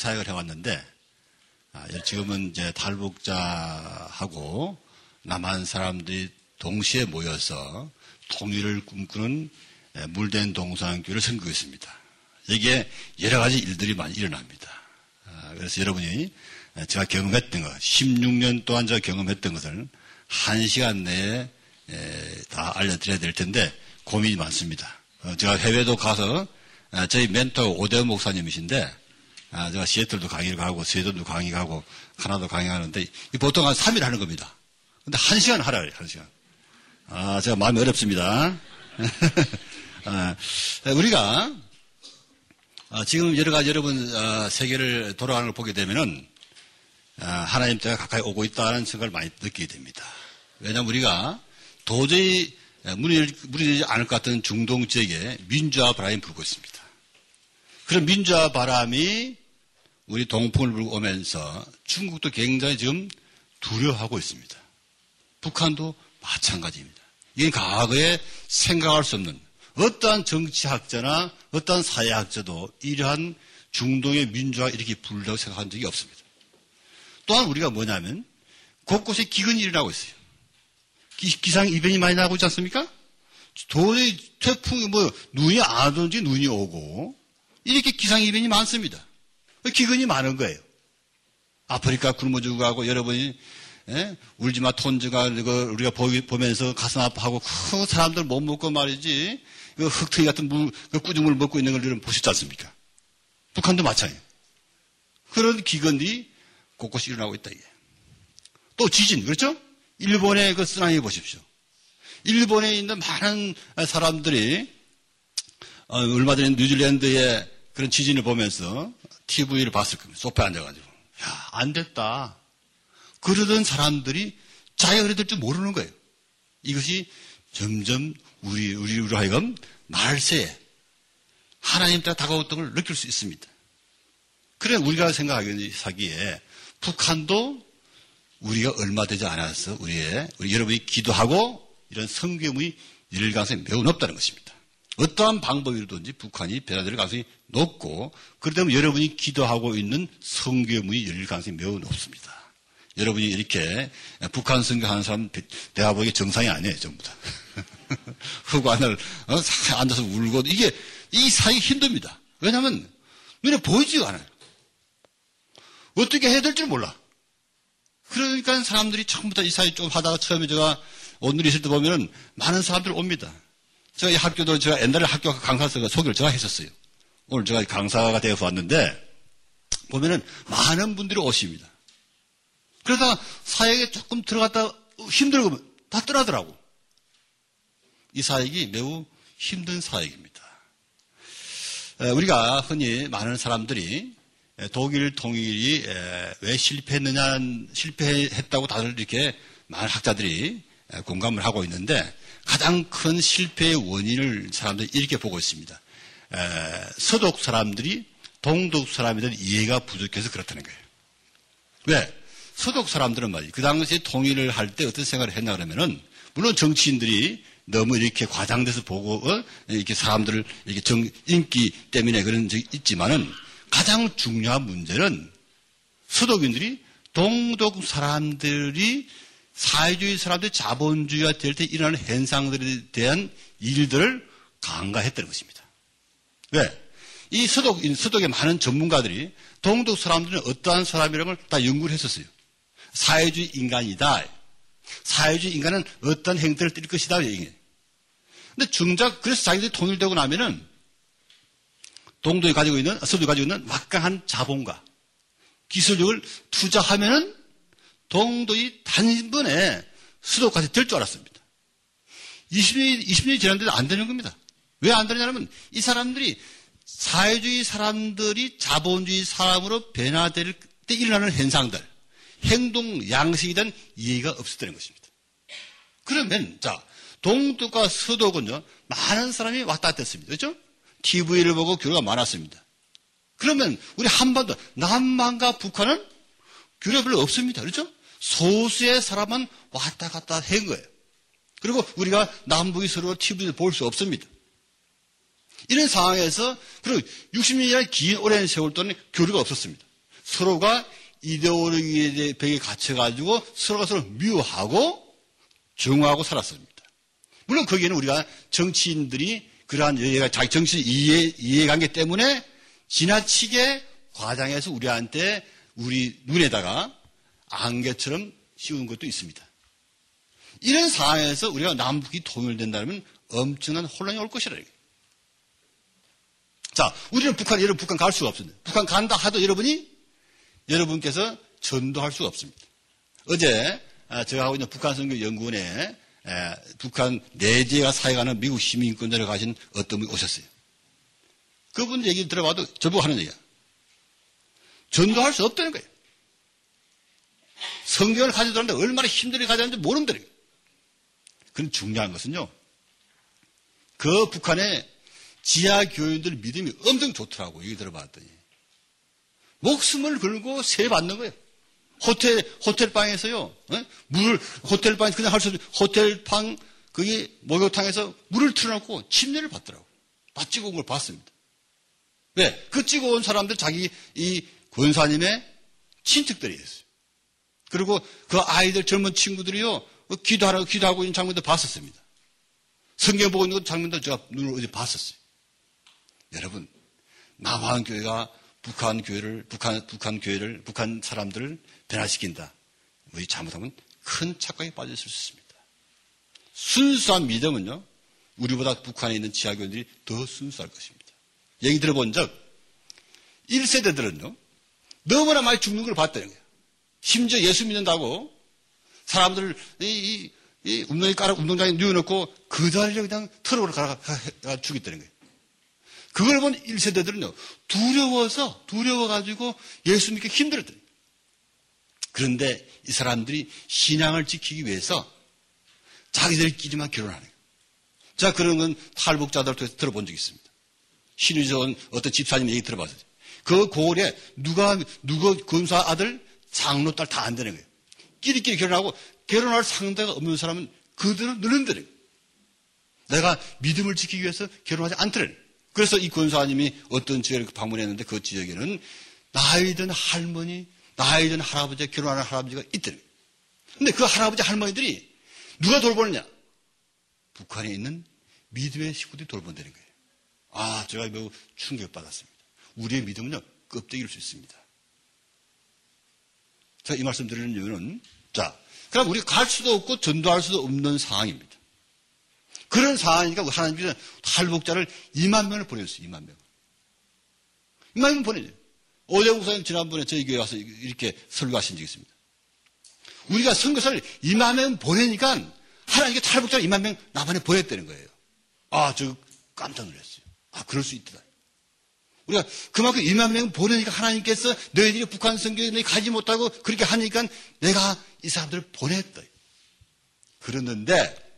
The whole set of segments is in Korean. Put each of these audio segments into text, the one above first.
95년도부터 이 사역을 해왔는데 아, 지금은 이제 탈북자하고 남한 사람들이 동시에 모여서 통일을 꿈꾸는 물된 동산교를 선거고 있습니다. 여기에 여러 가지 일들이 많이 일어납니다. 아, 그래서 여러분이 제가 경험했던 것, 16년 동안 제가 경험했던 것을 한 시간 내에 다 알려드려야 될 텐데 고민이 많습니다. 어, 제가 해외도 가서 저희 멘토 오대원 목사님이신데 아, 제가 시애틀도 강의를 가고 스웨덴도 강의 가고 하나도 강의 하는데 보통 한 3일 하는 겁니다. 근데 1시간 하라 그래요. 1시간. 아, 제가 마음이 어렵습니다. 아, 우리가 아, 지금 여러 가지 여러분 아, 세계를 돌아가는 걸 보게 되면은 아, 하나님 때가 가까이 오고 있다는 생각을 많이 느끼게 됩니다. 왜냐하면 우리가 도저히 무리되지 않을 것 같은 중동 지역에 민주화 바람이 불고 있습니다. 그런 민주화 바람이 우리 동풍을 불고 오면서 중국도 굉장히 지금 두려워하고 있습니다. 북한도 마찬가지입니다. 이게 과거에 생각할 수 없는 어떠한 정치학자나 어떠한 사회학자도 이러한 중동의 민주화 이렇게 불다고 생각한 적이 없습니다. 또한 우리가 뭐냐면 곳곳에 기근이 일어나고 있어요. 기, 상 이변이 많이 나고 있지 않습니까? 도저히 태풍이 뭐 눈이 안 오든지 눈이 오고 이렇게 기상 이변이 많습니다. 기근이 많은 거예요. 아프리카 굶어 죽어가고 여러분이 예? 울지마 톤즈가 우리가 보면서 가슴 아파하고 그 사람들 못 먹고 말이지 그 흙트기 같은 물, 그 꾸중물 먹고 있는 걸 여러분 보셨지 않습니까? 북한도 마찬가지예요. 그런 기근이 곳곳이 일어나고 있다 이게. 또 지진 그렇죠? 일본의 그 쓰나미 보십시오. 일본에 있는 많은 사람들이 어, 얼마 전에 뉴질랜드의 그런 지진을 보면서 TV를 봤을 겁니다. 소파에 앉아가지고. 야, 안 됐다. 그러던 사람들이 자기가 그래도 줄 모르는 거예요. 이것이 점점 우리, 우리로 하여금 말세에 하나님 따라 다가왔던 걸 느낄 수 있습니다. 그래, 우리가 생각하기에 북한도 우리가 얼마 되지 않아서 우리의, 우리 여러분이 기도하고 이런 성교문이 열릴 가능성이 매우 높다는 것입니다. 어떠한 방법이든지 북한이 변화될 가능성이 높고, 그렇다면 여러분이 기도하고 있는 성교문이 열릴 가능성이 매우 높습니다. 여러분이 이렇게 북한 선교하는 사람 내가 보기에 정상이 아니에요, 전부 다. 흑관을 어, 앉아서 울고 이게 이 사이 힘듭니다. 왜냐하면 눈에 보이지가 않아요. 어떻게 해야 될지 몰라. 그러니까 사람들이 처음부터 이 사이 좀 하다가 처음에 제가 오늘 있을 때 보면은 많은 사람들 옵니다. 제가 이 학교도 제가 옛날에 학교 강사가 소개를 제가 했었어요. 오늘 제가 강사가 되어서 왔는데 보면은 많은 분들이 오십니다. 그러다 사역에 조금 들어갔다 힘들고 다 떠나더라고. 이 사역이 매우 힘든 사역입니다. 우리가 흔히 많은 사람들이 독일 통일이 왜 실패했느냐, 실패했다고 다들 이렇게 많은 학자들이 공감을 하고 있는데 가장 큰 실패의 원인을 사람들이 이렇게 보고 있습니다. 서독 사람들이 동독 사람들에 이해가 부족해서 그렇다는 거예요. 왜? 서독 사람들은 말이죠. 그 당시에 통일을 할 때 어떤 생각을 했나 그러면은 물론 정치인들이 너무 이렇게 과장돼서 보고 어? 이렇게 사람들을 이렇게 정 인기 때문에 그런 적이 있지만은 가장 중요한 문제는 서독인들이 동독 사람들이 사회주의 사람들이 자본주의가 될 때 일어나는 현상들에 대한 일들을 강가했다는 것입니다. 왜? 이 서독, 서독의 많은 전문가들이 동독 사람들은 어떠한 사람이라는 걸 다 연구를 했었어요. 사회주의 인간이다. 사회주의 인간은 어떤 행태를 띨 것이다. 근데 정작 그래서 자기들이 통일되고 나면은 동독이 가지고 있는 서독이 가지고 있는 막강한 자본과 기술력을 투자하면은 동독이 단번에 수도까지 될 줄 알았습니다. 20년이, 20년이 지났는데도 안 되는 겁니다. 왜 안 되냐면 이 사람들이 사회주의 사람들이 자본주의 사람으로 변화될 때 일어나는 현상들, 행동 양식에 대한 이해가 없었다는 것입니다. 그러면, 자, 동독과 서독은요, 많은 사람이 왔다 갔다 했습니다. 그렇죠? TV를 보고 교류가 많았습니다. 그러면 우리 한반도, 남한과 북한은 교류가 별로 없습니다. 그렇죠? 소수의 사람은 왔다 갔다 한 거예요. 그리고 우리가 남북이 서로 TV를 볼 수 없습니다. 이런 상황에서 그리고 60년이나 긴 오랜 세월 동안 교류가 없었습니다. 서로가 이데올로기에 벽에 갇혀가지고 서로가 서로 미워하고 정하고 살았습니다. 물론 거기에는 우리가 정치인들이 그러한 여해가 자기 정치 이해, 이해관계 때문에 지나치게 과장해서 우리한테 우리 눈에다가 안개처럼 씌운 것도 있습니다. 이런 상황에서 우리가 남북이 통일된다면 엄청난 혼란이 올 것이라. 자, 우리는 북한, 여러분 북한 갈 수가 없습니다. 북한 간다 하도 여러분이 여러분께서 전도할 수가 없습니다. 어제 아, 제가 하고 있는 북한 선교 연구원에 북한 내지가 사회가는 미국 시민권자를 가신 어떤 분이 오셨어요. 그분 얘기 들어봐도 저보고 하는 얘기야. 전도할 수 없다는 거예요. 성경을 가져들었는데 얼마나 힘들게 가져왔는지 모른다는 거예요. 그런 중요한 것은요. 그 북한의 지하 교인들 믿음이 엄청 좋더라고. 얘기 들어봤더니. 목숨을 걸고 세 받는 거예요. 호텔, 호텔방에서요, 어? 물을, 호텔방에서 그냥 할 수 없는 호텔방, 거기 목욕탕에서 물을 틀어놓고 침례를 받더라고. 다 찍어 온 걸 봤습니다. 왜? 그 찍어 온 사람들 자기 이 권사님의 친척들이었어요. 그리고 그 아이들 젊은 친구들이요, 그 기도하라고 기도하고 있는 장면도 봤었습니다. 성경 보고 있는 장면도 제가 눈으로 어제 봤었어요. 여러분, 남한 교회가 북한 교회를, 북한, 북한 교회를, 북한 사람들을 변화시킨다. 우리 잘못하면 큰 착각에 빠질 수 있습니다. 순수한 믿음은요, 우리보다 북한에 있는 지하교인들이 더 순수할 것입니다. 얘기 들어본 적, 1세대들은요, 너무나 많이 죽는 걸 봤다는 거예요. 심지어 예수 믿는다고 사람들을 이, 이, 이 운동이 깔아, 운동장에 누워놓고 그 자리를 그냥 털어버려 가라 죽였다는 거예요. 그걸 본 1세대들은요, 두려워서, 두려워가지고 예수 믿기 힘들었더니. 그런데 이 사람들이 신앙을 지키기 위해서 자기들끼리만 결혼하는 거예요. 자, 그런 건 탈북자들 통해서 들어본 적이 있습니다. 신의 좋은 어떤 집사님 얘기 들어봤어요. 그 고을에 누가, 누가 검사 아들, 장로 딸 다 안 되는 거예요. 끼리끼리 결혼하고 결혼할 상대가 없는 사람은 그들은 늘른다는 거예요. 내가 믿음을 지키기 위해서 결혼하지 않더래. 그래서 이 권사님이 어떤 지역을 방문했는데 그 지역에는 나이 든 할머니, 나이 든 할아버지, 결혼하는 할아버지가 있더래. 근데 그 할아버지, 할머니들이 누가 돌보느냐? 북한에 있는 믿음의 식구들이 돌본다는 거예요. 아, 제가 매우 충격받았습니다. 우리의 믿음은요, 껍데기일 수 있습니다. 자, 이 말씀 드리는 이유는, 자, 그럼 우리가 갈 수도 없고 전도할 수도 없는 상황입니다. 그런 상황이니까 하나님께서 탈북자를 2만 명을 보내줬어요. 2만 명. 2만 명 보내줘요. 오대 목사님 지난번에 저희 교회 와서 이렇게 설교하신 적이 있습니다. 우리가 선교사를 2만 명 보내니까 하나님께 탈북자를 2만 명 나만에 보냈다는 거예요. 아, 저 깜짝 놀랐어요. 아, 그럴 수 있더라. 우리가 그만큼 2만 명 보내니까 하나님께서 너희들이 북한 선교에 가지 못하고 그렇게 하니까 내가 이 사람들을 보냈다. 그랬는데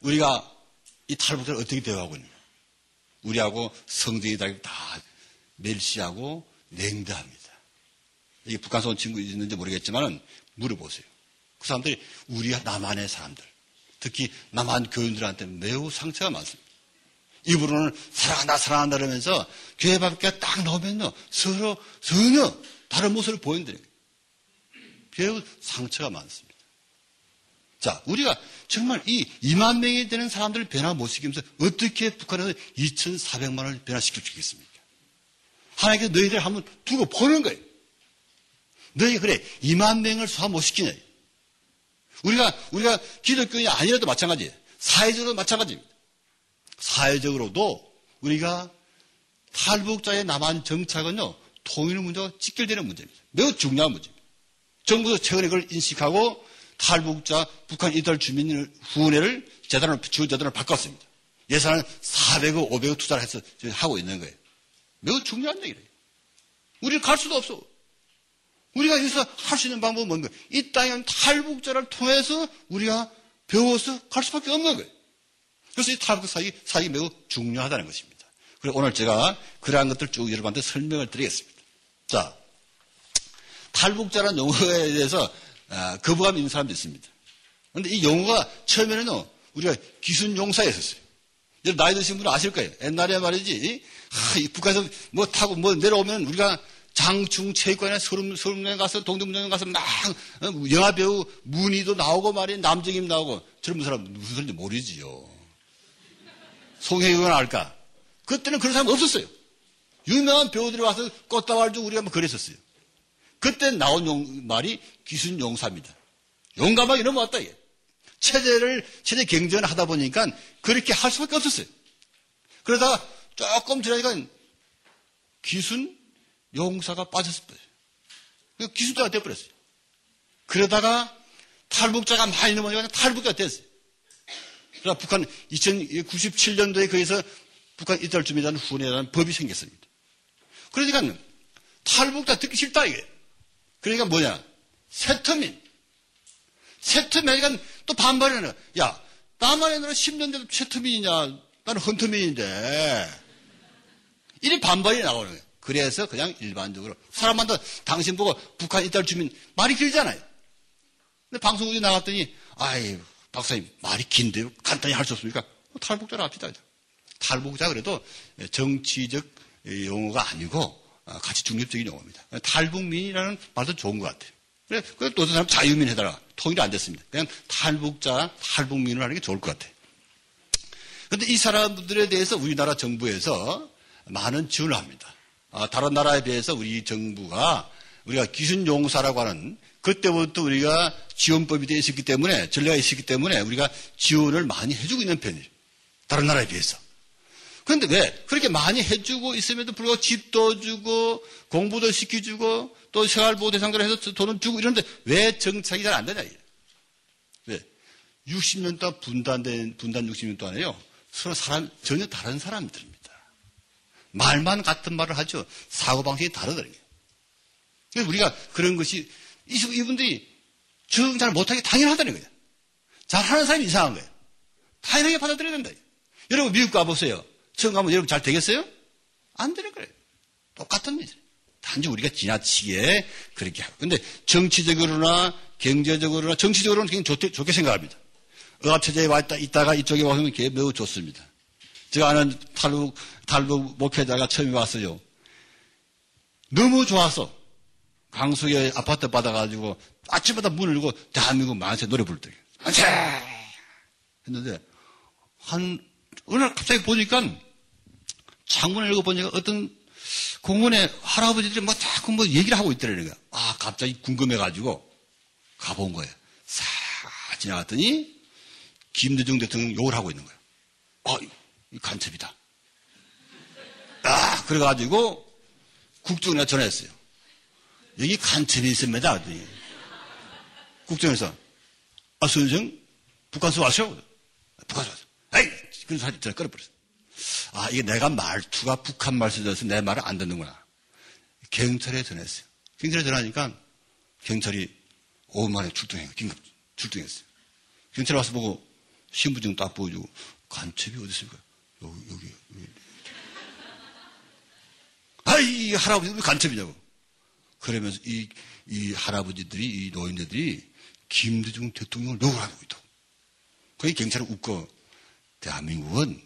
우리가 이 탈북자를 어떻게 대우하고 있느냐. 우리하고 성경이 다 멸시하고 냉담합니다. 이게 북한서 온 친구 있는지 모르겠지만 물어보세요. 그 사람들이 우리 남한의 사람들, 특히 남한 교인들한테 매우 상처가 많습니다. 입으로는 사랑한다, 사랑한다 그러면서 교회 밖에 딱 나오면요, 서로, 전혀 다른 모습을 보인다는 거예요. 상처가 많습니다. 자, 우리가 정말 이 2만 명이 되는 사람들을 변화 못 시키면서 어떻게 북한에서 2,400만 원을 변화시킬 수 있겠습니까? 하나님께서 너희들 한번 두고 보는 거예요. 너희 그래 2만 명을 소화 못 시키냐. 우리가 우리가 기독교인이 아니라도 마찬가지예요. 사회적으로 마찬가지입니다. 사회적으로도 우리가 탈북자의 남한 정착은요 통일 문제와 직결되는 문제입니다. 매우 중요한 문제입니다. 정부도 최근에 그걸 인식하고 탈북자 북한 이달 주민 후원회를 재단을 주 재단을 바꿨습니다. 예산을 400억, 500억 투자를 해서 하고 있는 거예요. 매우 중요한 얘기예요. 우리는 갈 수도 없어. 우리가 여기서 할 수 있는 방법은 뭔가? 이 땅에 탈북자를 통해서 우리가 배워서 갈 수밖에 없는 거예요. 그래서 이 탈북 사기, 사기 매우 중요하다는 것입니다. 그리고 오늘 제가 그러한 것들 쭉 여러분한테 설명을 드리겠습니다. 자, 탈북자라는 용어에 대해서 아, 거부감 있는 사람도 있습니다. 그런데 이 용어가 처음에는 우리가 기순용사였었어요. 여러분 나이 드신 분은 아실 거예요. 옛날에 말이지, 하, 이 북한에서 뭐 타고 뭐 내려오면 우리가 장충 체육관에 서름, 서름에 가서 동대문장에 가서 막 어, 영화배우 문희도 나오고 말이야 남정임 나오고 젊은 사람 무슨 소리인지 모르지요. 송혜교가 나올까? 그때는 그런 사람 없었어요. 유명한 배우들이 와서 꽃다발 주고 우리가 뭐 그랬었어요. 그때 나온 용, 말이 기순 용사입니다. 용감하게 넘어왔다, 이게. 체제를, 체제 경쟁을 하다 보니까 그렇게 할 수밖에 없었어요. 그러다가 조금 지나니까 기순 용사가 빠졌을 거예요. 기순자가 되어버렸어요. 그러다가 탈북자가 많이 넘어가니까 탈북자가 됐어요. 그러나 북한 2097년도에 거기서 북한 이탈주민자는 후원이라는 법이 생겼습니다. 그러니까 탈북자 듣기 싫다 이게. 그러니까 뭐냐? 세터민. 세터민이니까 또 반발하는 야, 나만 해도 10년 돼도 세터민이냐? 나는 헌터민인데. 이리 반발이 나오는 거예요. 그래서 그냥 일반적으로 사람한테 당신 보고 북한 이탈 주민 말이 길잖아요. 근데 방송국에 나갔더니 아이 박사님 말이 긴데 간단히 할 수 없습니까? 탈북자로 합시다. 탈북자 그래도 정치적 용어가 아니고 아, 가치 중립적인 용어입니다. 탈북민이라는 말도 좋은 것 같아요. 그래, 그래 또 어떤 사람 자유민 해달라. 통일이 안 됐습니다. 그냥 탈북자, 탈북민을 하는 게 좋을 것 같아요. 그런데 이 사람들에 대해서 우리나라 정부에서 많은 지원을 합니다. 아, 다른 나라에 비해서 우리 정부가 우리가 기준용사라고 하는 그때부터 우리가 지원법이 되어 있었기 때문에 전례가 있었기 때문에 우리가 지원을 많이 해주고 있는 편이에요. 다른 나라에 비해서. 그런데 왜 그렇게 많이 해주고 있음에도 불구하고 집도 주고 공부도 시켜주고 또 생활보호 대상자로 해서 돈을 주고 이러는데 왜 정착이 잘 안 되냐. 왜 60년 동안 분단된 분단 60년 동안에요 서로 사람 전혀 다른 사람들입니다. 말만 같은 말을 하죠. 사고 방식이 다르더라고요. 그래서 우리가 그런 것이 이분들이 적응 잘 못하게 당연하다는 거예요. 잘하는 사람이 이상한 거예요. 당연하게 받아들여야 된다. 여러분 미국 가보세요. 처음 가면 여러분 잘 되겠어요? 안 되는 거예요. 똑같은 일이에요. 단지 우리가 지나치게 그렇게 하고. 근데 정치적으로나 경제적으로나 정치적으로는 굉장히 좋게, 좋게 생각합니다. 의학체제에 와 있다, 있다가 이쪽에 와서 매우 좋습니다. 제가 아는 탈북, 탈북 목회자가 처음에 왔어요. 너무 좋아서 강수에 아파트 받아가지고 아침마다 문을 열고 대한민국 만세 노래 때. 만세! 했는데 한 어느 날 갑자기 보니까 창문을 읽어보니까 어떤 공원에 할아버지들이 뭐 자꾸 뭐 얘기를 하고 있더라는 거야. 아, 갑자기 궁금해가지고 가본 거예요. 싹 지나갔더니 김대중 대통령 욕을 하고 있는 거예요. 아, 이 간첩이다. 아, 그래가지고 국정원에 전화했어요. 여기 간첩이 있습니다. 국정에서 아, 선생 북한서 왔어요? 북한서 왔어. 에이! 그래서 사진 전화 끊어버렸어. 아, 이게 내가 말투가 북한 말투여서 내 말을 안 듣는구나. 경찰에 전했어요. 경찰에 전화하니까 경찰이 5분 만에 출동해요. 긴급 출동했어요. 경찰 와서 보고 신분증 딱 보여주고 간첩이 어디 있을까? 여기, 여기, 여기. 아이, 할아버지 왜 간첩이냐고. 그러면서 이, 이 할아버지들이, 이 노인들이 김대중 대통령을 욕을 하고 있다고. 거기 경찰은 웃고, 대한민국은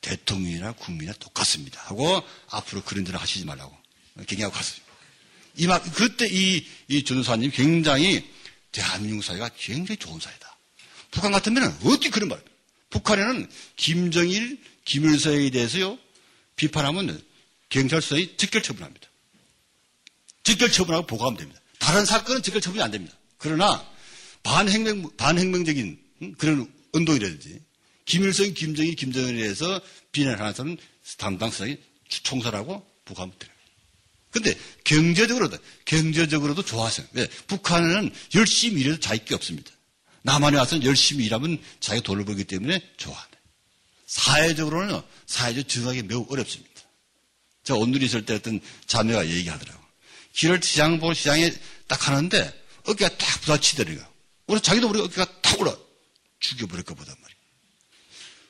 대통령이나 국민이나 똑같습니다. 하고 앞으로 그런 일을 하시지 말라고 경계하고 갔어요. 이 말, 그때 이, 이 전도사님 굉장히 대한민국 사회가 굉장히 좋은 사회다. 북한 같으면 어떻게 그런 말, 북한에는 김정일, 김일성에 대해서요, 비판하면 경찰서에 직결 처분합니다. 직결 처분하고 보고하면 됩니다. 다른 사건은 직결 처분이 안 됩니다. 그러나 반혁명, 반혁명적인 그런 운동이라든지 김일성, 김정일, 김정일에 대해서 비난하는 사람은 담당성이 총살하고 보고하면 됩니다. 근데 경제적으로도, 경제적으로도 좋아하세요. 왜? 북한은 열심히 일해도 자기 게 없습니다. 남한에 와서는 열심히 일하면 자기가 돈을 벌기 때문에 좋아하네. 사회적으로는 사회적 증하기 매우 어렵습니다. 저 오늘 있을 때 어떤 자매가 얘기하더라고. 길을 시장 보고 시장에 딱 하는데 어깨가 딱 부딪히더라고요. 우리 자기도 모르게 어깨가 탁 올라 죽여버릴 것보단 말이야.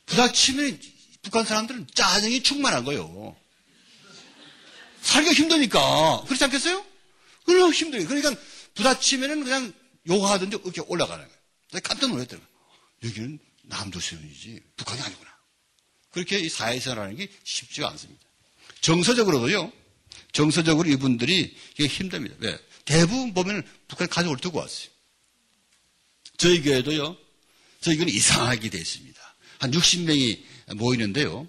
부딪히면 북한 사람들은 짜증이 충만한 거예요. 살기가 힘드니까. 그렇지 않겠어요? 그럼 힘들어요. 그러니까 부딪히면은 그냥 욕하든지 어깨 올라가는 거예요. 깜짝 놀랐더라고요. 여기는 남조선이지 북한이 아니구나. 그렇게 이 사회생활하는 게 쉽지가 않습니다. 정서적으로도요. 정서적으로 이분들이 이게 힘듭니다. 왜? 대부분 보면 북한 가족을 두고 왔어요. 저희 교회도요. 저희 교회는 이상하게 돼 있습니다. 한 60명이 모이는데요.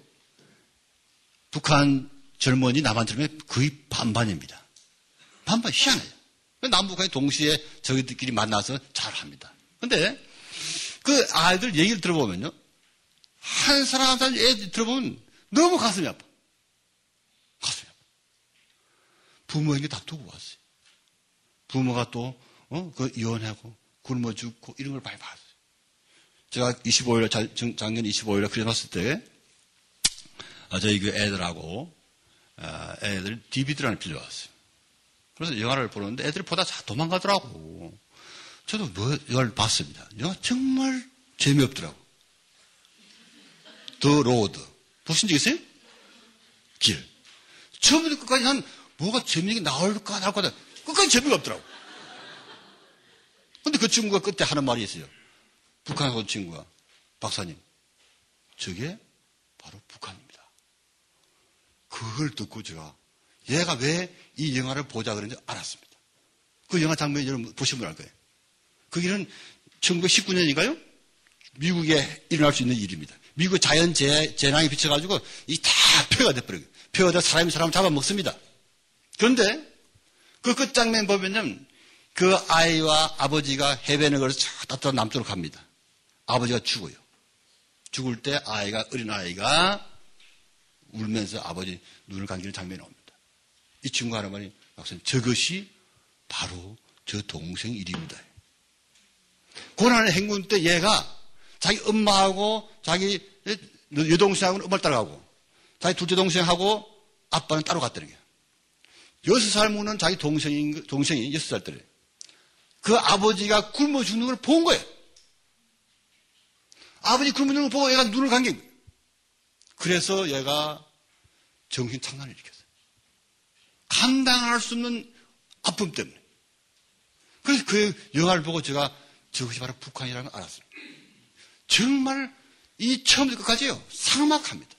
북한 젊은이 남한처럼 거의 반반입니다. 반반 희한해요. 남북한이 동시에 저희들끼리 만나서 잘 합니다. 근데 그 아이들 얘기를 들어보면요. 한 사람 한 사람 얘기 들어보면 너무 가슴이 아파. 가슴이 아파. 부모에게 다투고 왔어요. 부모가 또, 어, 그 이혼하고 굶어 죽고 이런 걸 많이 봤어요. 제가 25일, 작년 25일에 그려놨을 때, 아, 저희 그 애들하고, 아, 애들 DVD를 빌려왔어요. 그래서 영화를 보는데 애들이 보다 도망가더라고. 저도 뭐, 영화를 봤습니다. 영화 정말 재미없더라고. The Road. 보신 적 있어요? 길. 처음부터 끝까지 한 뭐가 재미있게 나올까, 나올 거다. 끝까지 재미가 없더라고. 근데 그 친구가 그때 하는 말이 있어요. 북한에 온 친구가, 박사님, 저게 바로 북한입니다. 그걸 듣고 제가 얘가 왜 이 영화를 보자 그런지 알았습니다. 그 영화 장면 여러분 보시면 알 거예요. 그게는 1919년인가요? 미국에 일어날 수 있는 일입니다. 미국 자연 재, 재난이 비쳐가지고 이 다 폐가 돼버려요. 돼 사람이 사람을 잡아먹습니다. 그런데 그 끝장면 보면은 그 아이와 아버지가 해변을 걸어서 따뜻한 남쪽으로 갑니다. 아버지가 죽어요. 죽을 때 아이가, 어린 아이가 울면서 아버지 눈을 감기는 장면이 나옵니다. 이 친구 하는 말이, 박사님, 저것이 바로 저 동생 일입니다. 고난의 행군 때 얘가 자기 엄마하고 자기 여동생하고는 엄마를 따라가고 자기 둘째 동생하고 아빠는 따로 갔다는 거예요. 여섯 살 먹는 자기 동생이, 동생이 여섯 살 때래. 그 아버지가 굶어 죽는 걸 본 거예요. 아버지 굶어 죽는 걸 보고 얘가 눈을 감긴 거예요. 그래서 얘가 정신 착란을 일으켰어요. 감당할 수 없는 아픔 때문에. 그래서 그 영화를 보고 제가 저것이 바로 북한이라는 걸 알았어요. 정말 이 처음부터 끝까지요. 상막합니다.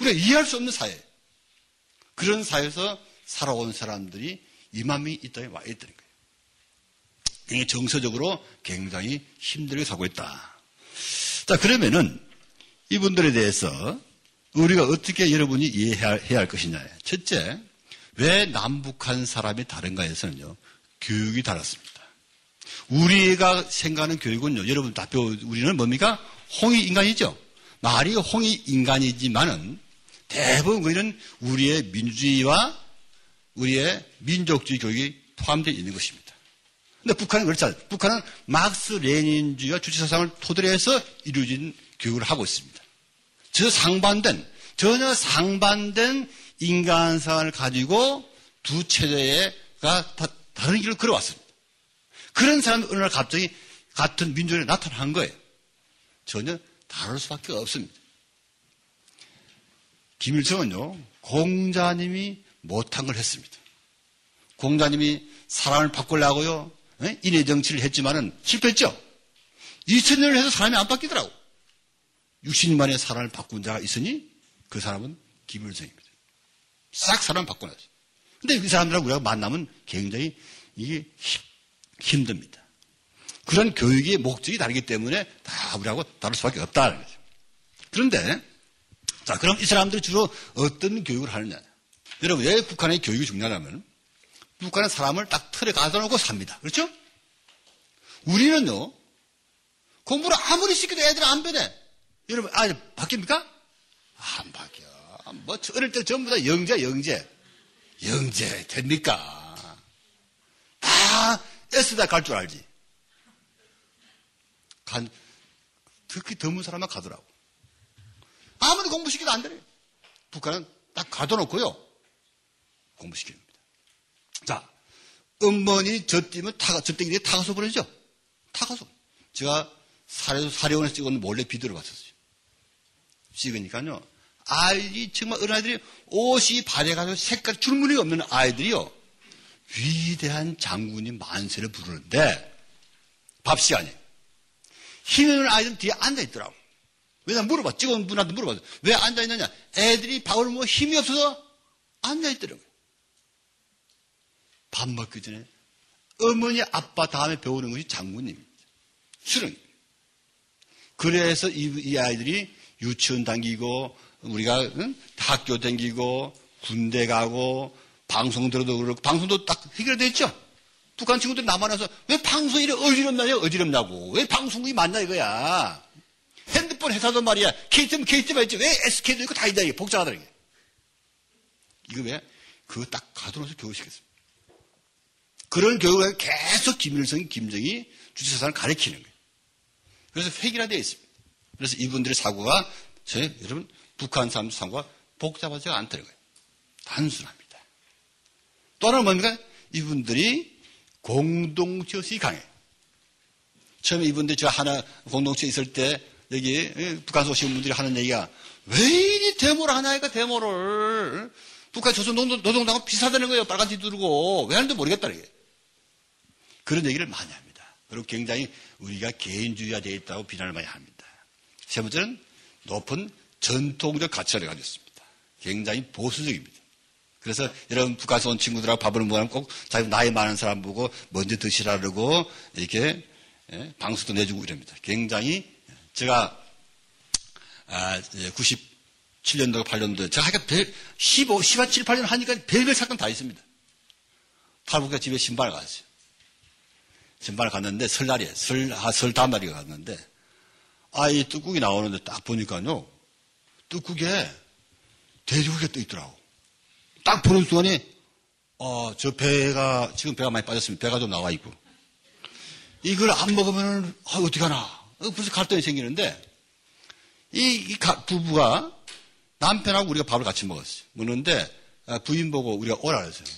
우리가 이해할 수 없는 사회. 그런 사회에서 살아온 사람들이 이만 명이 이 땅에 와 있다는 거예요. 이게 정서적으로 굉장히 힘들게 살고 있다. 자, 그러면은 이분들에 대해서 우리가 어떻게 여러분이 이해해야 할 것이냐. 첫째, 왜 남북한 사람이 다른가에서는요, 교육이 달랐습니다. 우리가 생각하는 교육은요, 여러분 다 배우, 우리는 뭡니까? 홍익 인간이죠. 말이 홍익 인간이지만은 대부분 우리는 우리의 민주주의와 우리의 민족주의 교육이 포함되어 있는 것입니다. 근데 북한은 그렇지 않아요. 북한은 막스 레닌주의와 주체사상을 토대로 해서 이루어진 교육을 하고 있습니다. 저 상반된, 전혀 상반된 인간상을 가지고 두 체제가 다른 길을 걸어왔습니다. 그런 사람이 어느 날 갑자기 같은 민족에 나타난 거예요. 전혀 다를 수밖에 없습니다. 김일성은요, 공자님이 못한 걸 했습니다. 공자님이 사람을 바꾸려고요, 인해 정치를 했지만은 실패했죠? 2000년을 해서 사람이 안 바뀌더라고. 60년 만에 사람을 바꾼 자가 있으니 그 사람은 김일성입니다. 싹 사람 을 바꿔놨어요. 근데 그 사람들하고 우리가 만나면 굉장히 이게 힘듭니다. 그런 교육의 목적이 다르기 때문에 다 우리하고 다를 수밖에 없다는 거죠. 그런데 자 그럼 이 사람들이 주로 어떤 교육을 하느냐? 여러분 왜 북한의 교육이 중요하냐면 북한은 사람을 딱 틀에 가둬놓고 삽니다. 그렇죠? 우리는요 공부를 아무리 시켜도 애들 안 변해. 여러분 아 바뀝니까? 안 바뀌어. 뭐 어릴 때 전부 다 영재 영재 영재 됩니까? 다 애쓰다 갈 줄 알지. 간, 특히 드문 사람만 가더라고. 아무리 공부시켜도 안 되네. 북한은 딱 가둬놓고요. 공부시킵니다. 자, 음번이 젖뛰면 타가, 젖대기에 타가서 버리죠? 타가서. 제가 사례, 사례원에서 찍었는데 몰래 비디오를 봤었어요. 찍으니까요. 아이, 정말 어린아이들이 옷이 바래가지고 색깔 줄무늬 없는 아이들이요. 위대한 장군이 만세를 부르는데 밥 시간에 힘 있는 아이들은 뒤에 앉아 있더라고. 왜냐 물어봐. 찍어온 분한테 물어봐. 왜 앉아있느냐? 애들이 밥을 먹어 힘이 없어서 앉아있더라고요. 밥 먹기 전에 어머니, 아빠 다음에 배우는 것이 장군님입니다. 수령. 그래서 이, 이, 아이들이 유치원 다니고 우리가 응? 학교 다니고 군대 가고 방송 들어도 그렇고 방송도 딱 해결되어 있죠. 북한 친구들 남아나서 왜 방송이 이래 어지럽나요? 어지럽냐고. 왜 방송국이 맞냐 이거야. 핸드폰 회사도 말이야. KTM, KTM 있지. 왜 SK도 있고 다 있다 이게 복잡하다 이게. 이거 왜? 그거 딱 가둬놓아서 교육시켰습니다. 그런 교육을 계속 김일성이, 김정이 주체사상을 가르치는 거예요. 그래서 획일화되어 있습니다. 그래서 이분들의 사고가, 저, 여러분, 북한 사람 사고가 복잡하지가 않다는 거예요. 단순합니다. 또 하나는 뭡니까? 이분들이 공동체 의식이 강해요. 처음에 이분들 저 하나 공동체 있을 때 여기 예, 북한서 오신 분들이 하는 얘기가 왜 이리 데모를 하냐니까 데모를 북한 조선 노동당하고 비슷하다는 거예요. 빨간 티 두르고 왜 하는지 모르겠다 이게. 그런 얘기를 많이 합니다. 그리고 굉장히 우리가 개인주의가 되어 있다고 비난을 많이 합니다. 세 번째는 높은 전통적 가치를 가지고 있습니다. 굉장히 보수적입니다. 그래서 여러분 북한에서 온 친구들하고 밥을 먹으면 꼭 자기 나이 많은 사람 보고 먼저 드시라 그러고 이렇게 예, 방수도 내주고 이럽니다. 굉장히 제가 아, 97년도 8년도 제가 별, 15, 15, 7, 8년 하니까 별별 사건 다 있습니다. 팔북가 집에 신발을 갔어요. 신발을 갔는데 설날이에요. 설, 아, 설 다음 날에 갔는데, 아, 이 뚜국이 나오는데 딱 보니까요, 뚜국에 돼지고기가 떠 있더라고. 딱 보는 순간에, 어, 저 배가, 지금 배가 많이 빠졌습니다. 배가 좀 나와 있고. 이걸 안 먹으면, 아, 어떡하나. 어, 벌써 갈등이 생기는데, 이, 이 가, 부부가 남편하고 우리가 밥을 같이 먹었어요. 먹는데, 아, 부인 보고 우리가 오라 그랬어요.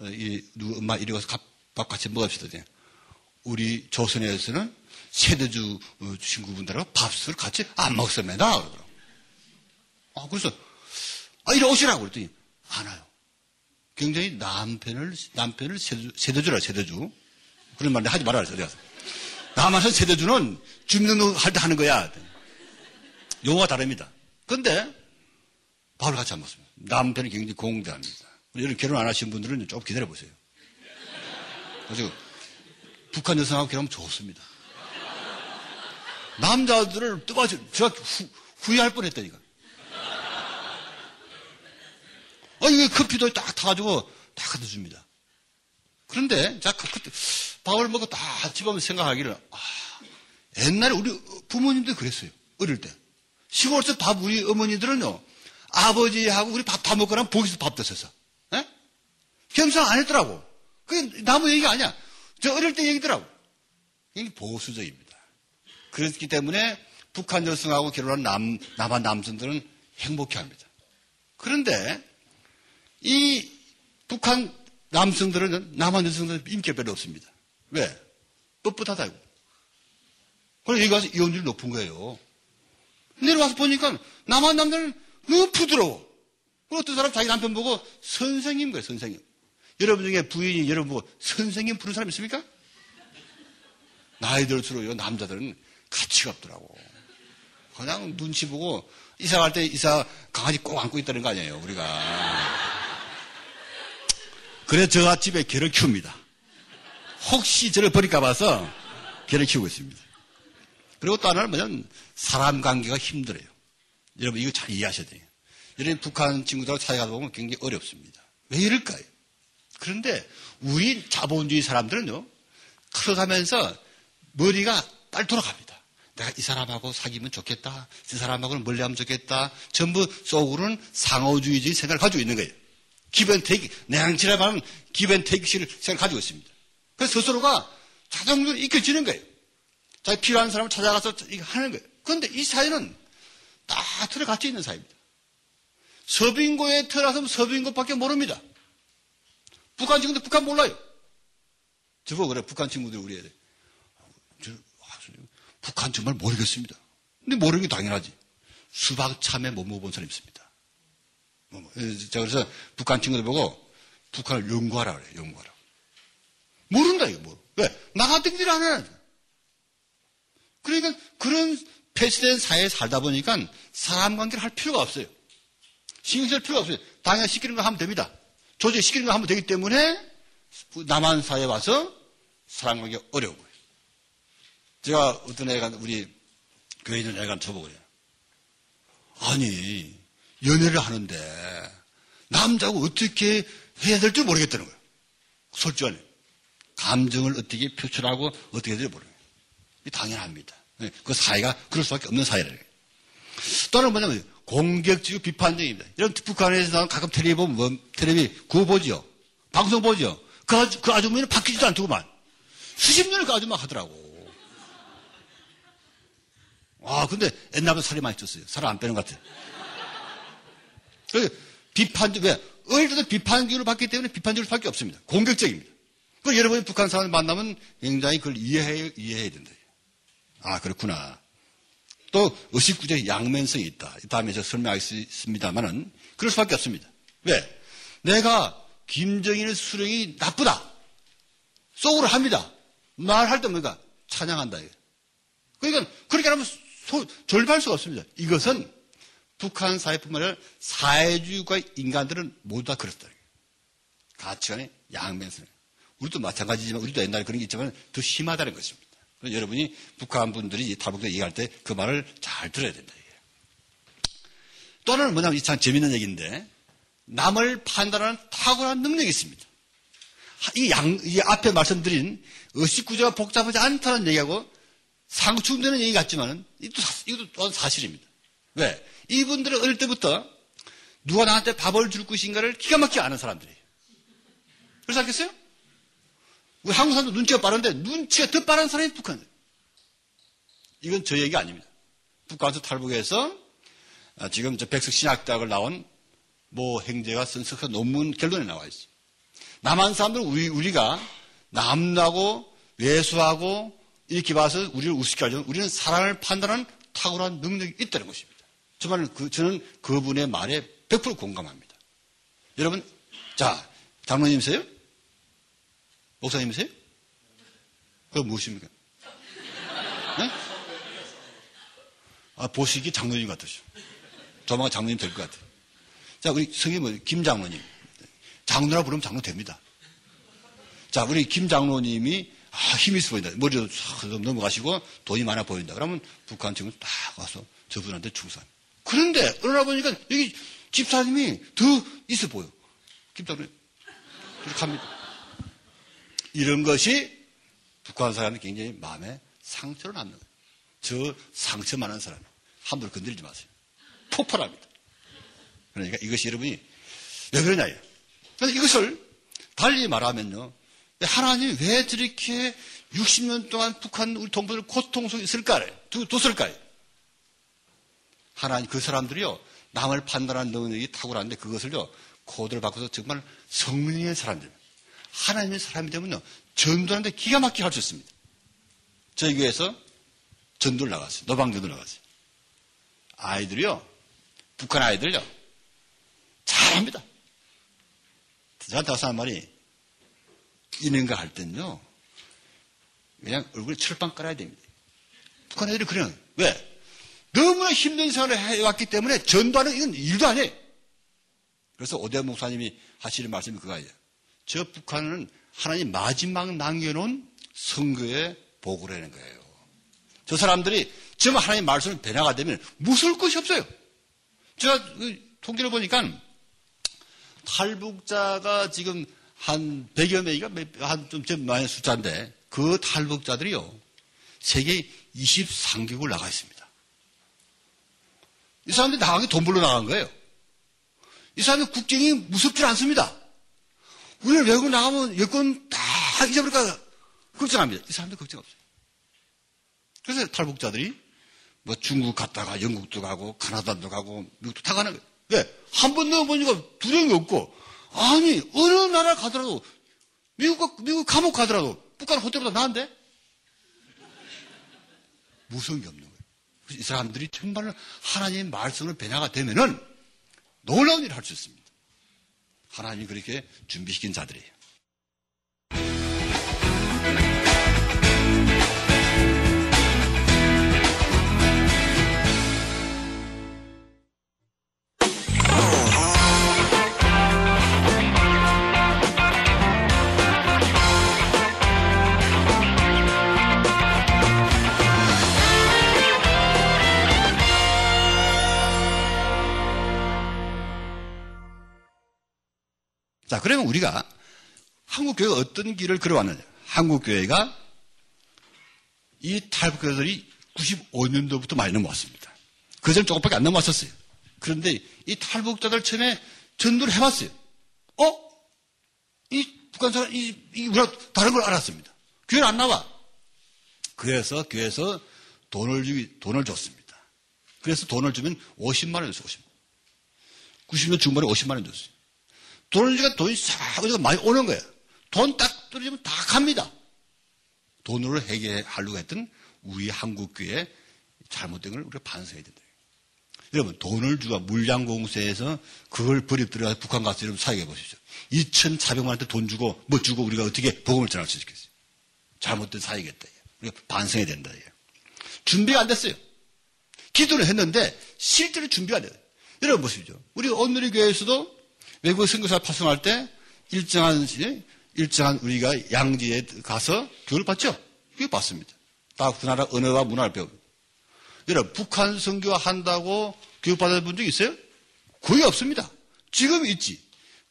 어, 이, 누구, 엄마 이리 와서 밥 같이 먹읍시다. 우리 조선에서는 세대주 어, 친구분들하고 밥을 같이 안 먹습니다. 그러더라고. 아, 그래서, 아, 이리 오시라고 그랬더니, 안 와요. 굉장히 남편을, 남편을 세대주, 세대주라, 세대주. 그런 말인데 하지 말아라, 가서. 남한은 세대주는 주민등록 할 때 하는 거야. 용어가 다릅니다. 근데, 밥을 같이 안 먹습니다. 남편이 굉장히 공대합니다. 여러분 결혼 안 하신 분들은 좀 기다려보세요. 그래서 북한 여성하고 결혼하면 좋습니다. 남자들을 뜨거워서 제가 후, 후회할 뻔했다니까. 아, 이게 커피도 딱 타가지고 다 갖다 줍니다. 그런데, 자, 그, 그때 밥을 먹고 다 집어면서 생각하기를, 아, 옛날에 우리 부모님도 그랬어요. 어릴 때. 시골에서 밥, 우리 어머니들은요, 아버지하고 우리 밥 다 먹고 나면 보기서 밥 드셨어. 예? 겸상 안 했더라고. 그게 나무 얘기가 아니야. 저 어릴 때 얘기더라고. 이게 보수적입니다. 그렇기 때문에 북한 여성하고 결혼한 남, 남한 남성들은 행복해 합니다. 그런데 이 북한 남성들은 남한 여성들은 인기가 별로 없습니다. 왜? 뻣뻣하다고. 그래서 여기 가서 이혼율이 높은 거예요. 내려와서 보니까 남한 남자는 너무 부드러워. 어떤 사람 자기 남편 보고 선생님 거예요, 선생님. 여러분 중에 부인이 여러분 보고 선생님 부르는 사람 있습니까? 나이 들수록요, 남자들은 가치가 없더라고. 그냥 눈치 보고 이사 갈 때 이사 강아지 꼭 안고 있다는 거 아니에요, 우리가. 그래서 저가 집에 개를 키웁니다. 혹시 저를 버릴까 봐서 개를 키우고 있습니다. 그리고 또 하나는 뭐냐면 사람 관계가 힘들어요. 여러분 이거 잘 이해하셔야 돼요. 여러분 북한 친구들하고 사회가 보면 굉장히 어렵습니다. 왜 이럴까요? 그런데 우리 자본주의 사람들은요, 커가면서 머리가 빨리 돌아갑니다. 내가 이 사람하고 사귀면 좋겠다. 이 사람하고는 멀리하면 좋겠다. 전부 속으로는 상호주의적인 생각을 가지고 있는 거예요. 기벤테이크, 내양치라 말하면 기벤테이크식을 생각을 가지고 있습니다. 그래서 스스로가 자동적으로 익혀지는 거예요. 자기 필요한 사람을 찾아가서 하는 거예요. 그런데 이 사회는 딱 틀에 갇혀 있는 사회입니다. 서빙고에 들어가서 서빙고밖에 모릅니다. 북한 친구들 북한 몰라요. 저거 그래 북한 친구들 우리 애들. 저, 아, 북한 정말 모르겠습니다. 근데 모르는 게 당연하지. 수박 참외 못 먹어본 사람 있습니다. 뭐, 뭐. 자 그래서 북한 친구들 보고 북한을 연구하라 그래 연구하라. 모른다 이거 뭐. 왜? 나 같은 길안 해. 그러니까 그런 폐쇄된 사회에 살다 보니까 사람 관계를 할 필요가 없어요. 신경 쓸 필요가 없어요. 당연히 시키는 거 하면 됩니다. 조직 시키는 거 하면 되기 때문에 남한 사회에 와서 관계 어려워 보여요. 제가 어떤 애가 우리 교회 있는 애가 저보고 그래요. 아니, 연애를 하는데 남자고 어떻게 해야 될지 모르겠다는 거예요. 솔직하네. 감정을 어떻게 표출하고 어떻게 해야 될지 모르겠어요. 당연합니다. 네, 그 사회가 그럴 수밖에 없는 거예요. 또 하나는 뭐냐면 공격적이고 비판적입니다. 이런 북한에서 나온 가끔 텔레비 보면 뭐, 텔레비 그거 보죠. 방송 보죠. 그, 아주, 그 아주머니는 바뀌지도 않더구만. 수십 년을 그 아줌마 하더라고. 아, 근데 옛날보다 살이 많이 쪘어요. 살 안 빼는 것 같아요. 그 비판적, 왜? 어릴 때도 비판적으로 받기 때문에 비판적으로 밖에 없습니다. 공격적입니다. 그 여러분이 북한 사람을 만나면 굉장히 그걸 이해해, 이해해야 된다. 아, 그렇구나. 또 의식구조의 양면성이 있다. 다음에 제가 설명하겠습니다만은 그럴 수밖에 없습니다. 왜? 내가 김정일의 수령이 나쁘다. 속으로 합니다. 말할 때 뭔가 찬양한다. 그러니까 그렇게 하면 소, 절발할 수가 없습니다. 이것은 북한 사회뿐만 아니라 사회주의과 인간들은 모두 다 그렇다. 가치관의 양면성. 우리도 마찬가지지만 우리도 옛날에 그런 게 있지만 더 심하다는 것입니다. 여러분이 북한 분들이 탈북자 얘기할 때 그 말을 잘 들어야 된다. 또 하나는 뭐냐면 참 재밌는 얘기인데 남을 판단하는 탁월한 능력이 있습니다. 이 양, 이 앞에 말씀드린 의식 구조가 복잡하지 않다는 얘기하고 상충되는 얘기 같지만은 이것도, 이것도 사실입니다. 왜? 이분들은 어릴 때부터 누가 나한테 밥을 줄 것인가를 기가 막히게 아는 사람들이에요. 그렇지 않겠어요? 우리 한국 사람도 눈치가 빠른데 눈치가 더 빠른 사람이 북한이에요. 이건 저 얘기 아닙니다. 북한에서 탈북해서 아, 지금 저 백석 신학대학을 나온 모 행제가 쓴 석사 논문 결론에 나와 있어요. 남한 사람들은 우리, 우리 가 남나고 외수하고 이렇게 봐서 우리를 우습게 하죠. 우리는 사람을 판단하는 탁월한 능력이 있다는 것입니다. 정말 그, 저는 그분의 말에 100% 공감합니다. 여러분, 자, 장로님이세요? 목사님이세요? 그거 무엇입니까? 네? 아, 보시기 장로님 같으시죠. 조만간 장로님 될 것 같아요. 자, 우리 성님, 뭐, 김 장로님. 장로라 부르면 장로 됩니다. 자, 우리 김 장로님이 아, 힘이 있어 보인다. 머리도 싹 넘어가시고 돈이 많아 보인다. 그러면 북한 친구 딱 와서 저분한테 충성. 그런데 날 보니까 여기 집사님이 더 있어 보여. 김 장로님. 이렇게 합니다. 이런 것이 북한 사람이 굉장히 마음에 상처를 남는 거예요. 저 상처 많은 사람 함부로 건드리지 마세요. 폭발합니다. 그러니까 이것이 여러분이 왜 그러냐요. 그래서 이것을 달리 말하면요. 하나님이 왜 저렇게 60년 동안 북한 우리 동포들 고통 속에 있을까요? 뒀을까요? 하나님 그 사람들이요. 남을 판단하는 능력이 탁월한데 그것을요. 코드를 바꿔서 정말 성령의 사람들. 하나님의 사람이 되면요. 전도하는데 기가 막히게 있습니다. 저희 교회에서 전도를 나갔어요. 노방전도 나갔어요. 아이들이요. 북한 아이들요. 잘합니다. 저한테 와서 한 말이 거할 땐요. 그냥 얼굴에 철판 깔아야 됩니다. 북한 애들이 그래요. 왜? 너무나 힘든 생활을 해왔기 때문에 전도하는 이건 일도 안 해. 그래서 오대 목사님이 하시는 말씀이 그거예요. 저 북한은 하나님 마지막 남겨놓은 선거의 보고라는 거예요. 저 사람들이 정말 하나님 말씀을 변화가 되면 무서울 것이 없어요. 제가 그 통계를 보니까 탈북자가 지금 한 100여 명이가 한좀 많은 숫자인데 그 탈북자들이요. 세계 23개국을 나가 있습니다. 이 사람들이 나가기 돈 벌러 나간 거예요. 이 사람들 국경이 무섭지 않습니다. 우리는 외국 나가면 여권 다 잊어버릴까 걱정합니다. 이 사람들 걱정 없어요. 그래서 탈북자들이 뭐 중국 갔다가 영국도 가고 카나다도 가고 미국도 다 가는 거예요. 왜? 한 번 넣어보니까 두려움이 없고 아니 어느 나라 가더라도 미국 미국 감옥 가더라도 북한 호텔보다 나은데 무서운 게 없는 거예요. 이 사람들이 정말 하나님의 말씀을 변화가 되면은 놀라운 일을 할 수 있습니다. 하나님이 그렇게 준비시킨 자들이에요. 자, 그러면 우리가 한국교회가 어떤 길을 걸어왔느냐. 한국교회가 이 탈북교들이 95년도부터 많이 넘어왔습니다. 그 전 조금밖에 안 넘어왔었어요. 그런데 이 탈북자들 처음에 전도를 해봤어요. 어? 이 북한 사람, 이, 이, 우리가 다른 걸 알았습니다. 교회는 안 나와. 그래서 교회에서 돈을 주, 돈을 줬습니다. 그래서 돈을 주면 50만 원 줬어요, 50만 90년 중반에 50만 원 줬어요. 돈을 주니까 돈이 싹 많이 오는 거예요. 돈 딱 떨어지면 다 갑니다. 돈으로 해결하려고 했던 우리 한국교회 잘못된 걸 우리가 반성해야 된다. 여러분, 돈을 주고 물량공세에서 그걸 버립 들어가서 북한 가서 여러분 사역해 보십시오. 2,400만 원대 돈 주고, 뭐 주고 우리가 어떻게 복음을 전할 수 있겠어요? 잘못된 사역이겠다. 우리가 반성해야 된다. 준비가 안 됐어요. 기도를 했는데 실제로 준비가 안 돼요. 여러분 보십시오. 우리 오늘의 교회에서도 외국 선교사 파송할 때 일정한 일정한 우리가 양지에 가서 교육을 받죠. 교육 받습니다. 다 그 나라 언어와 문화를 배웁니다. 여러분 북한 선교 한다고 교육받은 분적 있어요? 거의 없습니다. 지금 있지.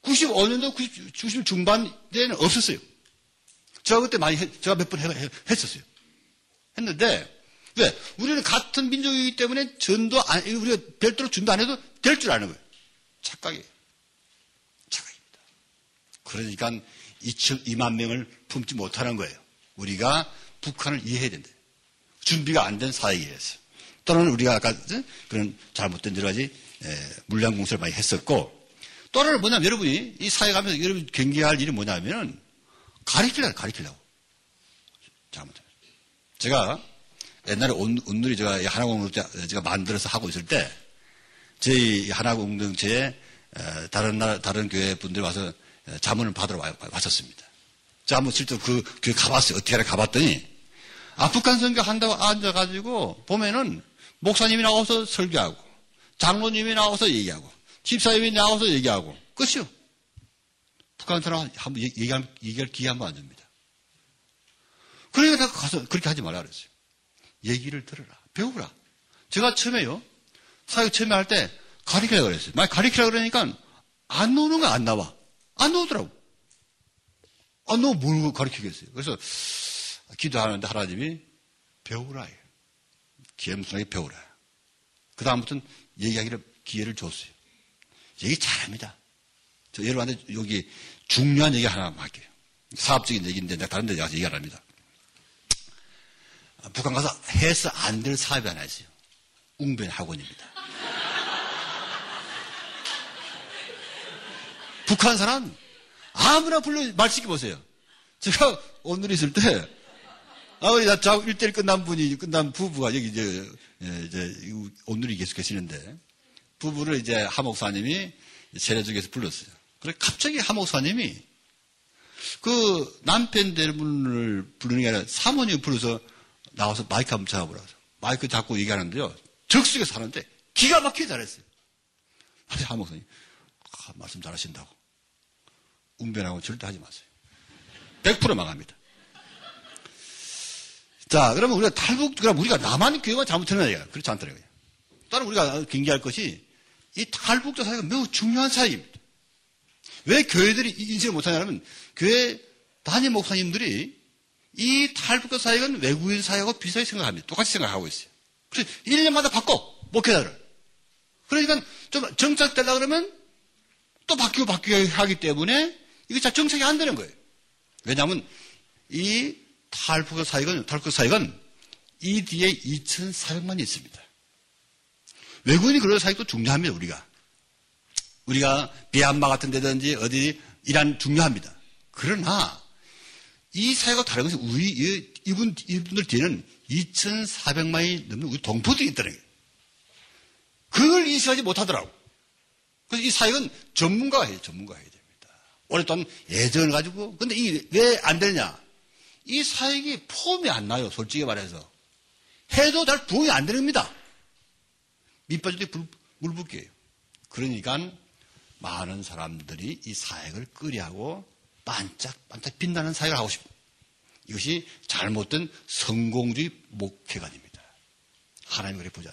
95년도 90, 90 중반 때는 없었어요. 제가 그때 많이 했, 제가 몇 번 했었어요. 했는데 왜? 우리는 같은 민족이기 때문에 전도 안, 우리가 별도로 준도 안 해도 될 줄 아는 거예요. 착각이에요. 그러니까 2만 명을 품지 못하는 거예요. 우리가 북한을 이해해야 된다. 준비가 안 된 사회에서. 또는 우리가 아까 그런 잘못된 여러 가지 물량 공세를 많이 했었고 또는 뭐냐면 여러분이 이 사회 가면서 여러분 경계할 일이 뭐냐면 가리키려고 가리키려고 잘못해. 제가 옛날에 온누리 제가 하나공동 제가 만들어서 하고 있을 때 저희 하나공동체에 다른 나 다른 교회 분들 와서 자문을 받으러 왔었습니다. 자, 한번 실제로 그 교회 가봤어요. 어떻게 하라 가봤더니 아프간 선교 한다고 앉아가지고 보면은 목사님이 나와서 설교하고 장로님이 나와서 얘기하고 집사님이 나와서 얘기하고 끝이요. 북한 사람 한번 얘기할, 얘기할 기회 한번 안 줍니다. 그러니까 가서 그렇게 하지 말라 그랬어요. 얘기를 들어라. 배우라. 제가 처음에요. 사역 처음에 할 때 가리키라 그랬어요. 막 가리키라 그러니까 안 나오는 거 안 나와. 안 나오더라고. 안 나오면 뭘 가르치겠어요. 그래서 기도하는데 하나님이 배우라. 겸손하게 배우라. 그 다음부터는 얘기하기를 기회를 줬어요. 얘기 잘합니다. 저 여러분한테 여기 중요한 얘기 하나 할게요. 사업적인 얘기인데 내가 다른 데 가서 얘기 안 합니다. 북한 가서 해서 안 될 사업이 하나 있어요. 웅변 학원입니다. 북한 사람 아무나 불러 말 시켜 보세요. 제가 오늘 있을 때 아버지 나 일대일 끝난 분이 끝난 부부가 여기 이제 예, 이제 오늘이 계속 계시는데 부부를 이제 하 목사님이 세례적에서 불렀어요. 그래 갑자기 하 목사님이 그 남편 대분을 부르는 게 아니라 사모님 불러서 나와서 마이크 한번 잡아보라고. 마이크 잡고 얘기하는데요. 적수에서 하는데 기가 막히게 잘했어요. 하 목사님 아, 말씀 잘하신다고. 운변하고 절대 하지 마세요. 100% 망합니다. 자, 그러면 우리가 탈북, 그럼 우리가 나만 교회가 잘못했느냐. 그렇지 않더라고요. 다른 우리가 경계할 것이 이 탈북자 사회가 매우 중요한 사회입니다. 왜 교회들이 인식을 못하냐면 교회 단임 목사님들이 이 탈북자 사회는 외국인 사회하고 비슷하게 생각합니다. 똑같이 생각하고 있어요. 그래서 1년마다 바꿔, 목회자를. 그러니까 좀 정착되려 그러면 또 바뀌고 바뀌고 하기 때문에 이게 자 정책이 안 되는 거예요. 왜냐하면 이 탈북 사역은, 탈북 사역은 이 뒤에 2,400만이 있습니다. 외국인이 그런 사역도 중요합니다, 우리가. 우리가 비안마 같은 데든지 어디 이란 중요합니다. 그러나 이 사회가 다른 것은 우리, 이분, 이분들 뒤에는 2,400만이 넘는 우리 동포들이 거예요. 그걸 인식하지 못하더라고. 그래서 이 사역은 해야 됩니다. 오랫동안 예전을 가지고, 근데 이왜안 되냐? 이 사역이 폼이 안 나요, 솔직히 말해서. 해도 잘 부응이 안 됩니다. 밑빠질 때물 붓기예요. 그러니까 많은 사람들이 이 사역을 끄리하고 반짝반짝 빛나는 사역을 하고 싶어. 이것이 잘못된 성공주의 목회관입니다. 하나님 그래 보자.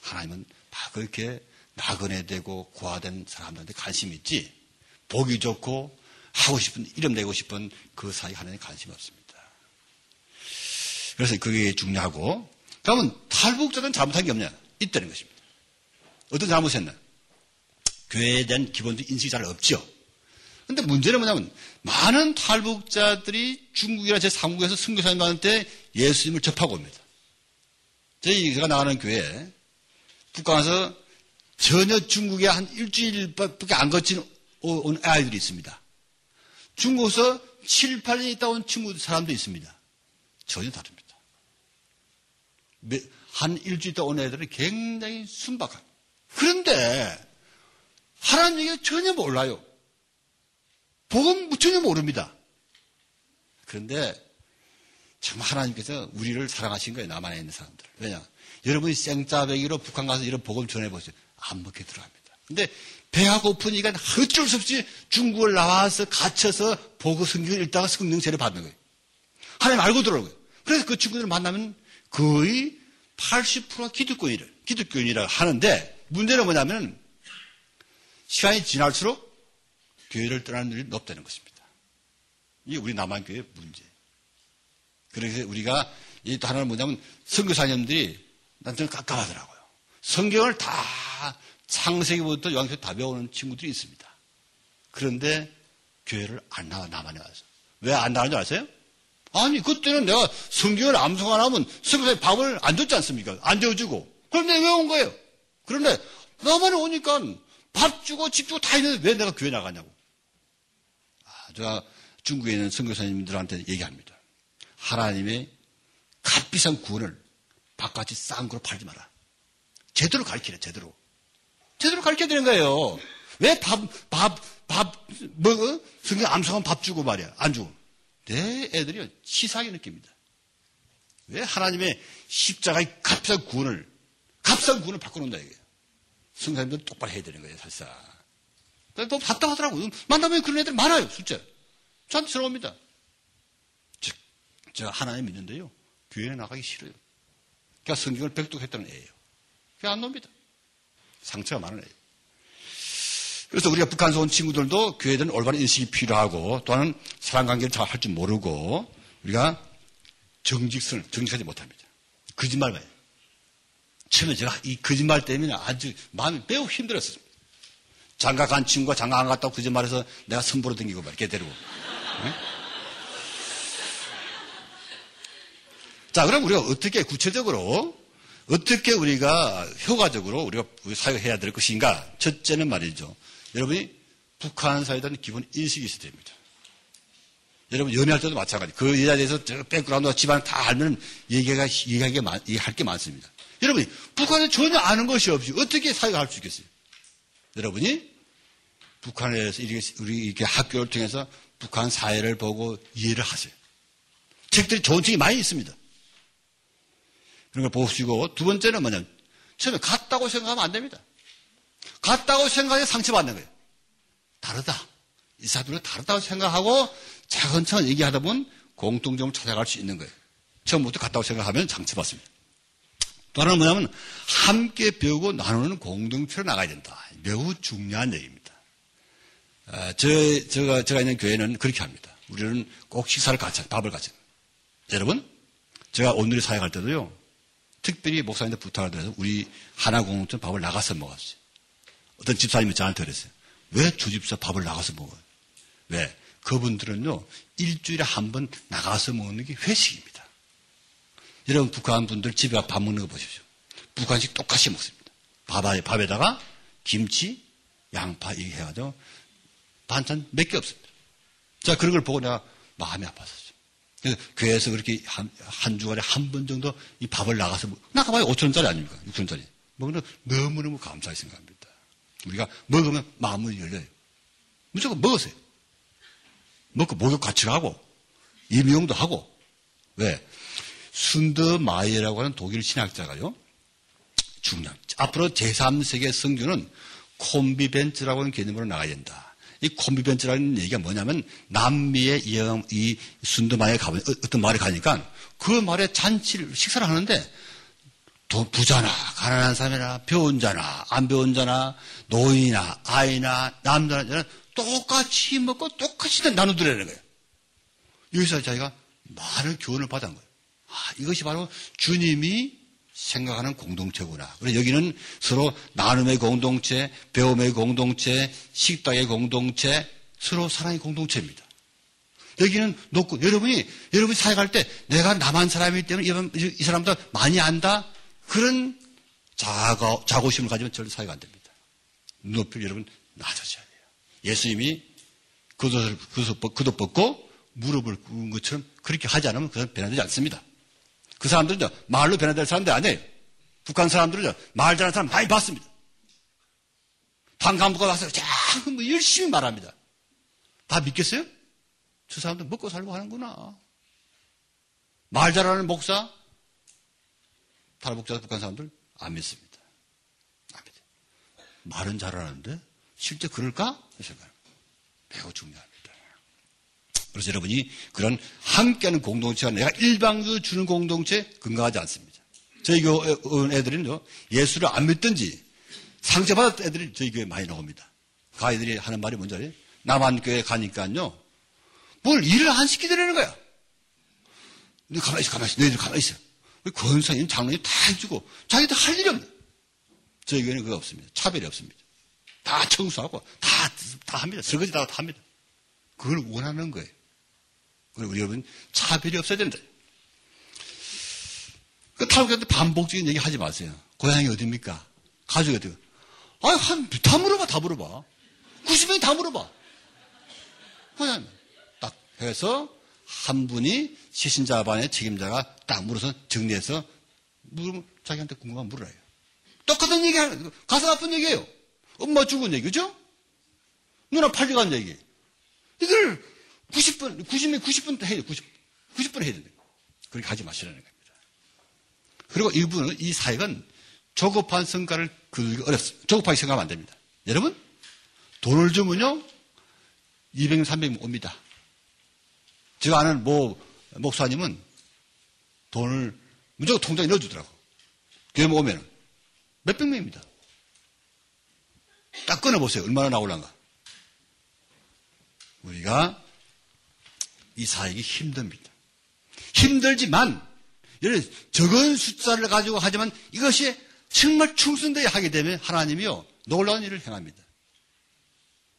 하나님은 막 그렇게 나그네 되고 고아된 사람들한테 관심이 있지. 보기 좋고 하고 싶은 이름 내고 싶은 그 사이 하나님 관심이 없습니다. 그래서 그게 중요하고 그러면 탈북자는 잘못한 게 없냐? 있다는 것입니다. 어떤 잘못했나? 교회에 대한 기본적인 인식이 잘 없죠. 근데 문제는 뭐냐면 많은 탈북자들이 중국이나 제3국에서 선교사님한테 예수님을 접하고 옵니다. 저희가 나가는 교회 북한에서 전혀 중국에 한 일주일밖에 안 거친 온 아이들이 있습니다. 중국에서 7, 8년 있다 온 친구 사람도 있습니다. 전혀 다릅니다. 한 일주일 있다 온 애들은 굉장히 순박한. 그런데 하나님 얘기 전혀 몰라요. 복음 전혀 모릅니다. 그런데 정말 하나님께서 우리를 사랑하신 거예요. 남한에 있는 사람들. 왜냐? 여러분이 생짜배기로 북한 가서 이런 복음 전해보세요. 안 먹게 들어갑니다. 근데 배가 고프니까 어쩔 수 없이 중국을 나와서 갇혀서 보고 성경을 읽다가 성령세를 받는 거예요. 하나님 알고 들어오고요. 그래서 그 친구들을 만나면 거의 80%가 기독교인이래. 기독교인이라고 하는데 문제는 뭐냐면 시간이 지날수록 교회를 떠나는 일이 높다는 것입니다. 이게 우리 남한교회의 문제. 그래서 우리가 이또 하나는 뭐냐면 선교사님들이 나한테 깝깝하더라고요. 성경을 다 창세기부터 요한계시록 다 배우는 친구들이 있습니다. 그런데 교회를 안 나와 남한에 와서 왜 안 나가는 줄 아세요? 아니 그때는 내가 성경을 암송 안 하면 성경에 밥을 안 줬지 않습니까? 안 재워주고 그런데 왜온 거예요? 그런데 남한에 오니까 밥 주고 집 주고 다 있는데 왜 내가 교회 나가냐고. 아, 제가 중국에 있는 선교사님들한테 얘기합니다. 하나님의 값비싼 구원을 바깥이 싼 거로 팔지 마라. 제대로 가르치래, 제대로. 제대로 가르쳐야 되는 거예요. 왜 밥, 밥, 밥, 뭐, 성경 암송하면 밥 주고 말이야. 안 주고. 내 애들이요, 치사하게 느낍니다. 왜 하나님의 십자가의 값비싼 구원을, 값싼 구원을 바꿔놓는다, 이게. 성사님들은 똑바로 해야 되는 거예요, 사실상. 또 답답하더라고요. 만나면 그런 애들 많아요, 숫자. 들어옵니다. 즉, 제가 하나님 믿는데요. 교회에 나가기 싫어요. 그러니까 성경을 백독했다는 애예요. 그게 안 놉니다. 상처가 애예요. 그래서 우리가 북한에서 온 친구들도 교회에 대한 올바른 인식이 필요하고 또한 사랑관계를 잘 할 줄 모르고 우리가 정직성을 정직하지 못합니다. 거짓말 봐요. 처음에 제가 이 거짓말 때문에 아주 마음이 매우 힘들었습니다. 장가 간 친구가 장가 안 갔다고 거짓말해서 내가 선보러 댕기고 말이렇게 데리고. 네? 자, 그럼 우리가 어떻게 구체적으로 어떻게 우리가 효과적으로 우리가 사회해야 될 것인가? 첫째는 말이죠. 여러분이 북한 사회에 대한 기본 인식이 있어야 됩니다. 여러분 연애할 때도 마찬가지. 그 여자에 대해서 백그라운드 집안 다 알면 얘기가 얘기하게 얘기할 게 많습니다. 여러분이 북한에 전혀 아는 것이 없이 어떻게 사회가 할 수 있겠어요? 여러분이 북한에서 이렇게 우리 이렇게 학교를 통해서 북한 사회를 보고 이해를 하세요. 책들이 좋은 책이 많이 있습니다. 그런 걸 보시고 두 번째는 뭐냐면 처음에 같다고 생각하면 안 됩니다. 같다고 생각해 상처받는 거예요. 다르다. 이 사람들은 다르다고 생각하고 차근차근 얘기하다 보면 공통점을 찾아갈 수 있는 거예요. 처음부터 같다고 생각하면 상처받습니다. 또 하나는 뭐냐면 함께 배우고 나누는 공동체로 나가야 된다. 매우 중요한 얘기입니다. 아, 저, 제가, 제가 있는 교회는 그렇게 합니다. 우리는 꼭 식사를 같이, 밥을 같이. 여러분, 제가 오늘의 갈 때도요, 특별히 목사님한테 부탁을 드려서 우리 하나 공동체 밥을 나가서 먹었어요. 어떤 집사님이 저한테 그랬어요. 왜 주집사 밥을 나가서 먹어요? 왜? 그분들은요, 일주일에 한 번 나가서 먹는 게 회식입니다. 여러분 북한 분들 집에 가밥 먹는 거 보십시오. 북한식 똑같이 먹습니다. 밥에, 밥에다가 김치, 양파 이렇게 해가지고 반찬 몇 개 없습니다. 자 그런 걸 보고 내가 마음이 아팠었죠. 교회에서 그렇게 한, 한 주간에 한 번 정도 이 밥을 나가서 나가봐야 5천원짜리 아닙니까? 6천원짜리. 먹으면 너무너무 감사히 생각합니다. 우리가 먹으면 마음이 열려요. 무조건 먹으세요. 먹고 목욕 같이 하고 이미용도 하고 왜? 순드 마이라고 하는 독일 신학자가요. 중요한. 앞으로 제3세계 성교는 콤비벤츠라고 하는 개념으로 나가야 된다. 이 콤비벤츠라는 얘기가 뭐냐면 남미의 이 순드마에 가면 어떤 말에 가니까 그 말에 잔치를 식사를 하는데 부자나 가난한 사람이나 배운 자나 안 배운 자나 노인이나 아이나 남자나 똑같이 먹고 똑같이 나누더라는 거예요. 여기서 자기가 많은 교훈을 받은 거예요. 아, 이것이 바로 주님이 생각하는 공동체구나. 그래서 여기는 서로 나눔의 공동체, 배움의 공동체, 식당의 공동체, 서로 사랑의 공동체입니다. 여기는 놓고 여러분이 여러분이 사역할 때 내가 남한 사람이기 때문에 이 사람도 많이 안다 그런 자가, 자고심을 가지면 절대 사역 안 됩니다. 눈높이를 여러분 낮아져야 돼요. 예수님이 겉옷을 겉옷 벗고 무릎을 꿇은 것처럼 그렇게 하지 않으면 그건 변화되지 않습니다. 그 사람들은 말로 변화될 사람들 아니에요. 북한 사람들은 말 잘하는 사람 많이 봤습니다. 방간부가 와서 참 열심히 말합니다. 다 믿겠어요? 저 사람들 먹고 살고 하는구나. 말 잘하는 목사, 탈북자 북한 사람들 안 믿습니다. 안 믿어요. 말은 잘하는데 실제 그럴까? 생각 매우 중요합니다. 그래서 여러분이 그런 함께하는 공동체가 내가 일방적으로 주는 공동체 건강하지 않습니다. 저희 교회 애들은 예수를 안 믿든지 상처받았던 애들이 저희 교회에 많이 나옵니다. 그 아이들이 하는 말이 뭔지 알아요? 남한교회 가니까요. 뭘 일을 안 시키더라는 거야. 너 가만히 있어, 가만히 있어. 너희들 가만히 있어. 권사님, 장로님 다 해주고 자기들 할 일이 없네. 저희 교회는 그거 없습니다. 차별이 없습니다. 다 청소하고 다, 다 합니다. 설거지 다, 다 합니다. 그걸 원하는 거예요. 그리고 우리 여러분 차별이 없어야 된다. 그 탈북자한테 반복적인 얘기 하지 마세요. 고향이 어딥니까? 가족이 어디가? 아, 한, 다 물어봐, 다 물어봐. 90명이 다 물어봐. 그냥 딱 해서 한 분이 시신자 반의 책임자가 딱 물어서 정리해서 물으면 자기한테 궁금한 물어요. 똑같은 얘기 하는, 가슴 아픈 얘기예요. 엄마 죽은 얘기, 그죠? 누나 팔려간 얘기. 이걸 90분, 90분, 90분 해야 돼, 90, 90분 해야 된다. 그렇게 하지 마시라는 겁니다. 그리고 이분은, 이 사역은 조급한 성과를 그리기 어렵습니다. 조급하게 생각하면 안 됩니다. 여러분, 돈을 주면요, 200명, 300명 옵니다. 제가 아는 뭐, 목사님은 돈을 무조건 통장에 넣어주더라고. 교회 오면은. 몇백 명입니다. 딱 끊어보세요. 얼마나 나올란가. 우리가 이 사역이 힘듭니다. 힘들지만 이런 적은 숫자를 가지고 하지만 이것이 정말 충성되게 하게 되면 하나님이요 놀라운 일을 행합니다.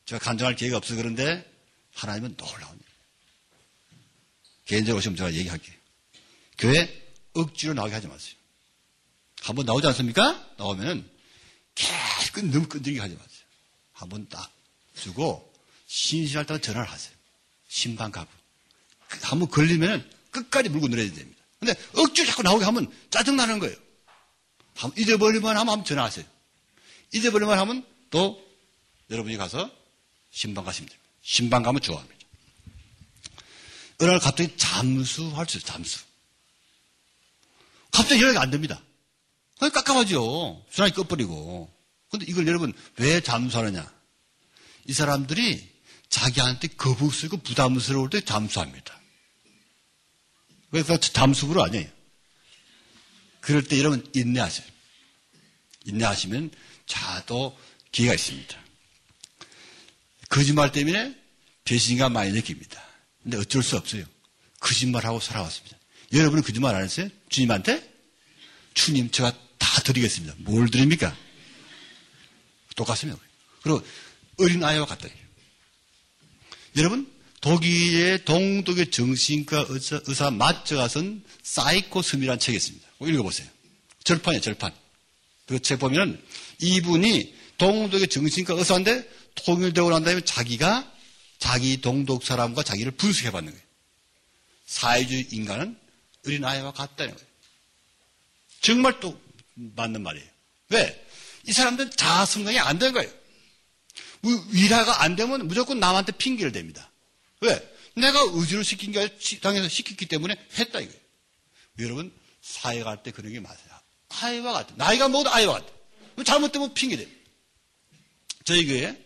제가 간증할 기회가 없어 그런데 하나님은 놀라운 일. 개인적으로 오시면 제가 얘기할게요. 교회 억지로 나오게 하지 마세요. 한번 나오지 않습니까? 나오면은 계속 너무 끈질기게 하지 마세요. 한번 딱 주고 신실할 때는 전화를 하세요. 신방 가고. 한번 걸리면 끝까지 물고 늘어야 됩니다. 근데 억지로 자꾸 나오게 하면 짜증나는 거예요. 잊어버리면 한번 전화하세요. 잊어버리면 하면 또 여러분이 가서 신방 가시면 됩니다. 신방 가면 좋아합니다. 어느 날 갑자기 잠수할 수 있어요, 잠수. 갑자기 연락이 안 됩니다. 깜깜하죠. 전화기 꺼버리고. 근데 이걸 여러분 왜 잠수하느냐? 이 사람들이 자기한테 거북스럽고 부담스러울 때 잠수합니다. 그래서 잠수부로 아니에요. 그럴 때 여러분 인내하세요. 인내하시면 자도 기회가 있습니다. 거짓말 때문에 배신감 많이 느낍니다. 근데 어쩔 수 없어요. 거짓말하고 살아왔습니다. 여러분은 거짓말 안 했어요? 주님한테? 주님, 제가 다 드리겠습니다. 뭘 드립니까? 똑같습니다. 그리고 어린 아이와 같다. 여러분, 독일의 동독의 정신과 의사, 의사 마저가 쓴 사이코스미라는 책이 있습니다. 읽어보세요. 절판이에요, 절판. 그 책 보면 이분이 동독의 정신과 의사인데 통일되고 난 다음에 자기가 자기 동독 사람과 자기를 분석해 봤는 거예요. 사회주의 인간은 어린아이와 같다는 거예요. 정말 또 맞는 말이에요. 왜? 이 사람들은 자아 성장이 안 된 거예요. 위라가 안 되면 무조건 남한테 핑계를 댑니다. 왜? 내가 의지로 시킨 게 아니라 당해서 시켰기 때문에 했다 이거예요. 여러분 사회 갈 때 그런 게 맞아요. 아이와 같아. 나이가 먹어도 아이와 같아. 잘못되면 핑계 대. 저희 교회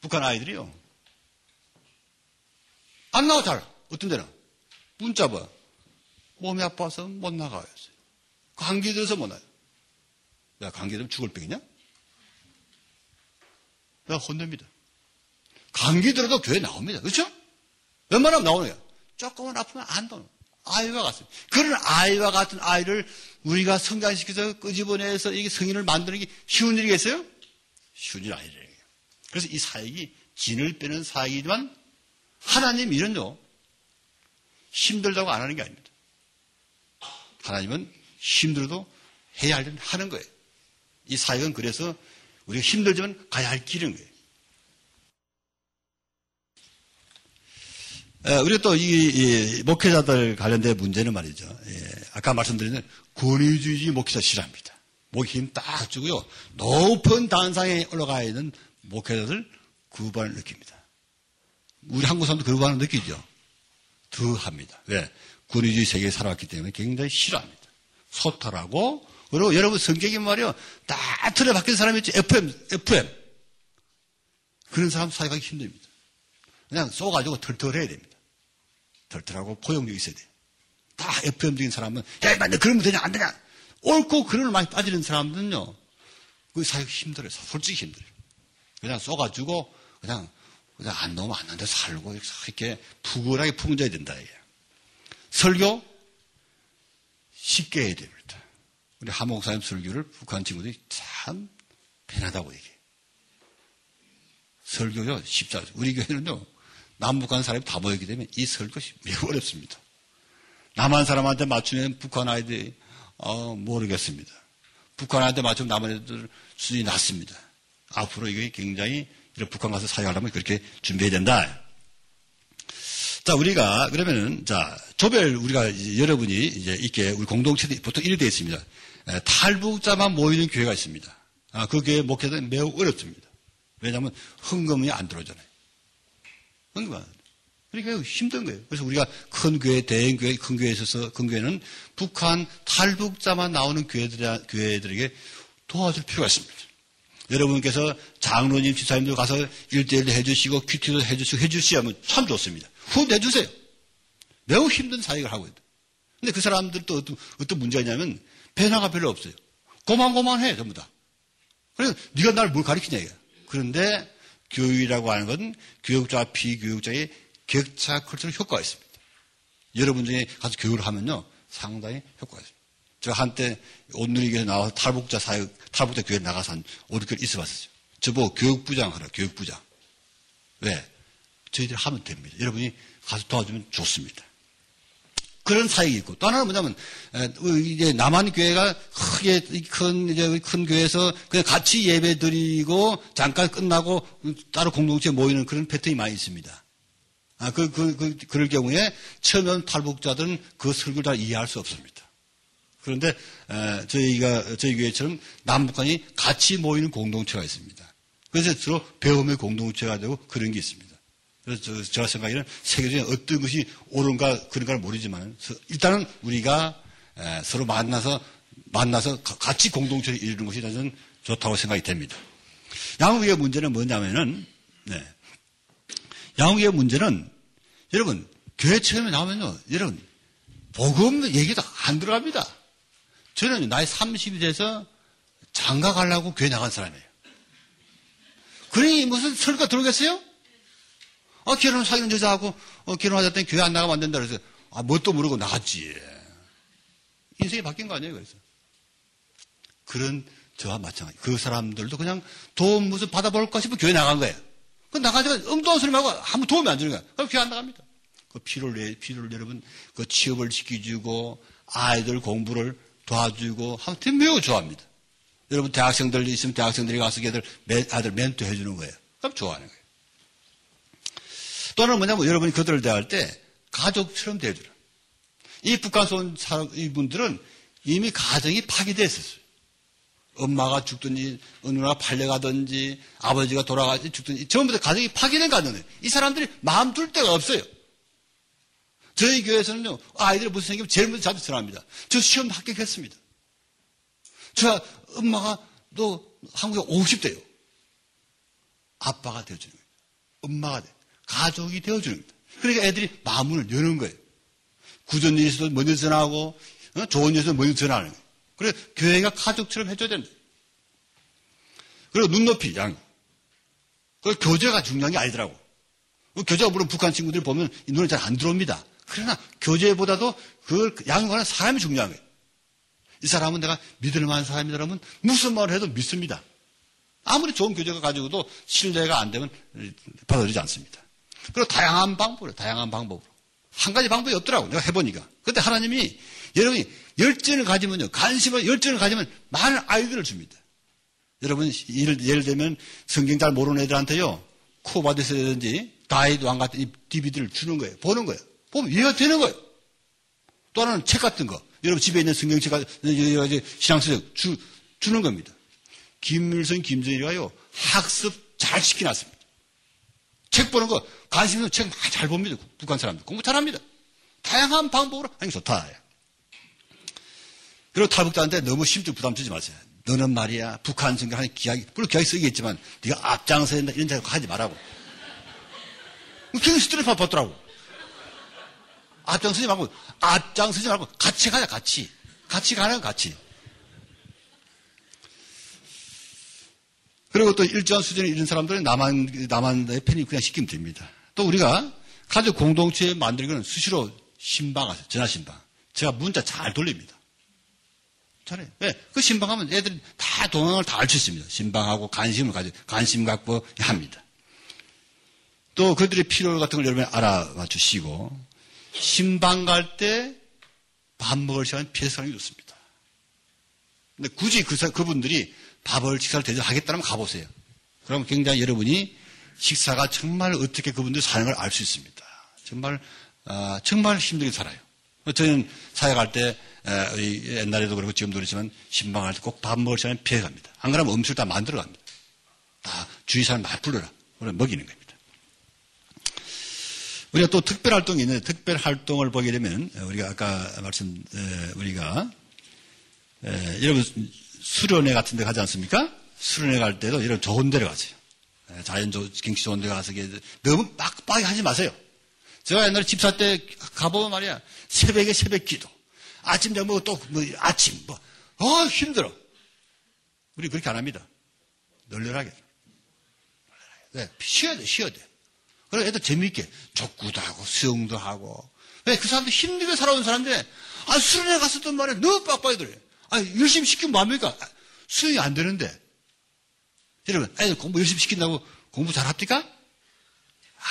북한 아이들이요. 안 나와 잘. 어떤 데는 문자 봐. 몸이 아파서 못 나가요. 감기 들어서 못 나요. 야 감기 들면 죽을 병이냐? 내가 혼냅니다. 감기 들어도 교회 나옵니다. 그렇죠? 웬만하면 거야. 조금은 아프면 안 나오는 아이와 같습니다. 그런 아이와 같은 아이를 우리가 성장시켜서 끄집어내서 이게 성인을 만드는 게 쉬운 일이겠어요? 쉬운 일 아니래요. 그래서 이 사역이 진을 빼는 사역이지만 하나님 이는요 힘들다고 안 하는 게 아닙니다. 하나님은 힘들어도 해야 하는 거예요. 이 사역은 그래서 우리가 힘들지만 가야 할 길인 거예요. 우리가 또 이 목회자들 관련된 문제는 말이죠. 예, 아까 말씀드린 권위주의 목회자 싫어합니다. 목에 힘 딱 주고요. 높은 단상에 올라가 있는 목회자들 구반을 느낍니다. 우리 한국 사람도 그 구반을 느끼죠. 더 합니다. 왜? 권위주의 세계에 살아왔기 때문에 굉장히 싫어합니다. 소탈하고 그리고 여러분 성격이 말이요. 다 틀에 박힌 사람이 있지. FM, FM. 그런 사람 사회하기 힘듭니다. 그냥 쏘가지고 털털해야 됩니다. 털털하고 포용력 있어야 돼요. 다 FM적인 사람은, 야, 이만, 그러면 되냐, 안 되냐. 옳고 그런 많이 빠지는 사람들은요, 그 사회가 힘들어요. 솔직히 힘들어요. 그냥 쏘가지고, 그냥, 그냥 안 넣으면 안 나는데 살고, 이렇게 푸근하게 품어져야 된다, 이게. 설교, 쉽게 해야 됩니다. 우리 하목사님 설교를 북한 친구들이 참 편하다고 얘기해. 설교요, 쉽지 않죠. 우리 교회는요, 남북한 사람이 다 모이게 되면 이 설교 매우 어렵습니다. 남한 사람한테 맞추면 북한 아이들이, 어, 모르겠습니다. 북한 아이한테 맞추면 남한 애들 수준이 낮습니다. 앞으로 이게 굉장히 북한 가서 사역하려면 그렇게 준비해야 된다. 자, 우리가 그러면은 자, 조별 우리가 여러분이 이제 있게 우리 공동체도 보통 이렇게 되어 있습니다. 탈북자만 모이는 교회가 있습니다. 아, 그 교회 목회는 매우 어렵습니다. 왜냐하면 헌금이 안 들어오잖아요. 그러니까 힘든 거예요. 그래서 우리가 큰 교회, 대형 교회, 큰 교회에 있어서 큰 교회는 북한 탈북자만 나오는 교회들, 교회들에게 도와줄 필요가 있습니다. 여러분께서 장로님, 지사님들 가서 일대일도 해주시고 큐티도 해주시고 해주시면 참 좋습니다. 후 내주세요. 매우 힘든 사역을 하고 있다. 근데 그 사람들도 어떤, 어떤 문제가 있냐면 변화가 별로 없어요. 고만고만해, 전부 다. 그래서 네가 날 뭘 가르치냐, 이게. 그런데 교육이라고 하는 건 교육자와 비교육자의 격차 컬처럴 효과가 있습니다. 여러분 중에 가서 교육을 하면요, 상당히 효과가 있습니다. 제가 한때 온누리교에 나와서 탈북자 사역, 탈북자 교회 나가서 한 5, 6개월 있어 봤었죠. 저보고 교육부장 하라, 교육부장. 왜? 저희들이 하면 됩니다. 여러분이 가서 도와주면 좋습니다. 그런 사역이 있고 또 하나는 뭐냐면 이제 남한 교회가 크게 큰 이제 큰 교회에서 그냥 같이 예배 드리고 잠깐 끝나고 따로 공동체 모이는 그런 패턴이 많이 있습니다. 아, 그, 그, 그, 그럴 경우에 처음 탈북자들은 그 설교를 다 이해할 수 없습니다. 그런데 에, 저희가 저희 교회처럼 남북한이 같이 모이는 공동체가 있습니다. 그래서 주로 배움의 공동체가 되고 그런 게 있습니다. 그래서 제가 생각에는 세계적인 어떤 것이 옳은가 그런가를 모르지만 일단은 우리가 서로 만나서 만나서 같이 공동체를 이루는 것이 저는 좋다고 생각이 됩니다. 양국의 문제는 뭐냐면은 네. 양국의 문제는 여러분 교회 처음에 나오면요 여러분 복음 얘기도 안 들어갑니다. 저는 나이 30이 돼서 장가 가려고 교회 나간 사람이에요. 그러니 무슨 설가 들어오겠어요? 어, 결혼 사귀는 여자하고 어, 결혼하자더니 교회 안 나가면 안 된다 그래서 아, 뭣도 모르고 나갔지. 인생이 바뀐 거 아니에요, 그래서. 그런 저와 마찬가지. 그 사람들도 그냥 도움 무슨 받아볼까 싶어 교회 나간 거예요. 그 나가지고 엉뚱한 소리 말고 아무 도움이 안 주는 거야. 그럼 교회 안 나갑니다. 그 피를 내, 피를 여러분, 그 취업을 시켜주고, 아이들 공부를 도와주고, 하면 매우 좋아합니다. 여러분 대학생들 있으면 대학생들이 가서 걔들 아들 멘토 해주는 거예요. 그럼 좋아하는 거예요. 또는 뭐냐면 여러분이 그들을 대할 때 가족처럼 대해주라. 이 북한에서 온 이분들은 이미 가정이 파괴됐었어요. 엄마가 죽든지, 누나가 팔려가든지, 아버지가 돌아가든지 죽든지, 전부 다 가정이 파괴된 가정이에요. 이 사람들이 마음 둘 데가 없어요. 저희 교회에서는요, 아이들이 무슨 생기면 제일 먼저 자주 전합니다. 저 시험 합격했습니다. 저 엄마가 또 한국에 50대요. 아빠가 되어주는 거예요. 엄마가 돼. 가족이 되어주는 겁니다. 그러니까 애들이 마음을 여는 거예요. 구전 일에서도 먼저 전하고, 어? 좋은 일에서도 먼저 전하는 거예요. 그래 교회가 가족처럼 해줘야 된다. 그리고 눈높이, 양. 그 교재가 중요한 게 아니더라고. 그 교재가 물론 북한 친구들 보면 눈에 잘 안 들어옵니다. 그러나 교재보다도 그걸 양육하는 사람이 중요한 거예요. 이 사람은 내가 믿을 만한 사람이라면 무슨 말을 해도 믿습니다. 아무리 좋은 교재가 가지고도 신뢰가 안 되면 받아들이지 않습니다. 그리고 다양한 방법으로, 다양한 방법으로. 한 가지 방법이 없더라고, 내가 해보니까. 근데 하나님이 여러분이 열정을 가지면요, 관심을, 열정을 가지면 많은 아이들을 줍니다. 여러분, 예를, 예를 들면 성경 잘 모르는 애들한테요, 코바디스라든지 다이도안 같은 이 DVD를 주는 거예요. 보는 거예요. 보면 이해가 되는 거예요. 또 하나는 책 같은 거. 여러분 집에 있는 성경책, 가지 신앙서적 주, 주는 겁니다. 김일성, 김정일이가요, 학습 잘 시켜놨습니다. 책 보는 거, 관심 있는 책 많이 잘 봅니다. 북한 사람들. 공부 잘 합니다. 다양한 방법으로 하는 게 좋다. 그리고 탈북자한테 너무 심적 부담 주지 마세요. 너는 말이야, 북한 성경하는 기약이, 물론 기약이 쓰겠지만, 네가 앞장서 야 된다, 이런 생각 하지 말라고. 굉장히 스트레스 받더라고. 앞장서지 말고, 앞장서지 말고, 같이 가자, 같이. 같이 가는 같이. 그리고 또 일정한 수준에 이런 사람들은 남한, 남한의 편이 그냥 시키면 됩니다. 또 우리가 가족 공동체 만들기는 수시로 신방하세요. 전화 신방. 제가 문자 잘 돌립니다. 잘해요. 왜? 그 신방하면 애들이 다 동영을 다 알 수 있습니다. 신방하고 관심을 가지, 관심 갖고 합니다. 또 그들의 필요 같은 걸 여러분이 알아봐 주시고, 신방 갈 때 밥 먹을 시간 피해서 가는 게 좋습니다. 근데 굳이 그, 그분들이 밥을 식사를 대접하겠다면 가보세요. 그럼 굉장히 여러분이 식사가 정말 어떻게 그분들 사는 걸 알 수 있습니다. 정말 어, 정말 힘들게 살아요. 저는 사역할 때 에, 옛날에도 그렇고 지금도 그렇지만 신방할 때 꼭 밥 먹을 시간에 피해 갑니다. 안 그러면 음식을 다 만들어 갑니다. 다 주위 사람 다 불러라. 우리 먹이는 겁니다. 우리가 또 특별 활동이 있는데 특별 활동을 보게 되면 우리가 아까 말씀 에, 우리가 에, 여러분 수련회 같은 데 가지 않습니까? 수련회 갈 때도 이런 좋은 데를 가세요. 자연 경치 좋은 데 가서 너무 빡빡이 하지 마세요. 제가 옛날에 집사 때 가보면 말이야. 새벽에 새벽 기도. 아침 저뭐 또, 뭐, 아침, 뭐. 어, 힘들어. 우리 그렇게 안 합니다. 널널하게. 네, 쉬어야 돼, 쉬어야 돼. 그래, 애들 재미있게 족구도 하고, 수영도 하고. 왜? 그 사람들 힘들게 살아온 사람인데, 아, 수련회 갔었던 말에 너무 빡빡이 들어요. 아, 열심히 시키면 뭐합니까? 수영이 안 되는데. 여러분, 애들 공부 열심히 시킨다고 공부 잘 합니까?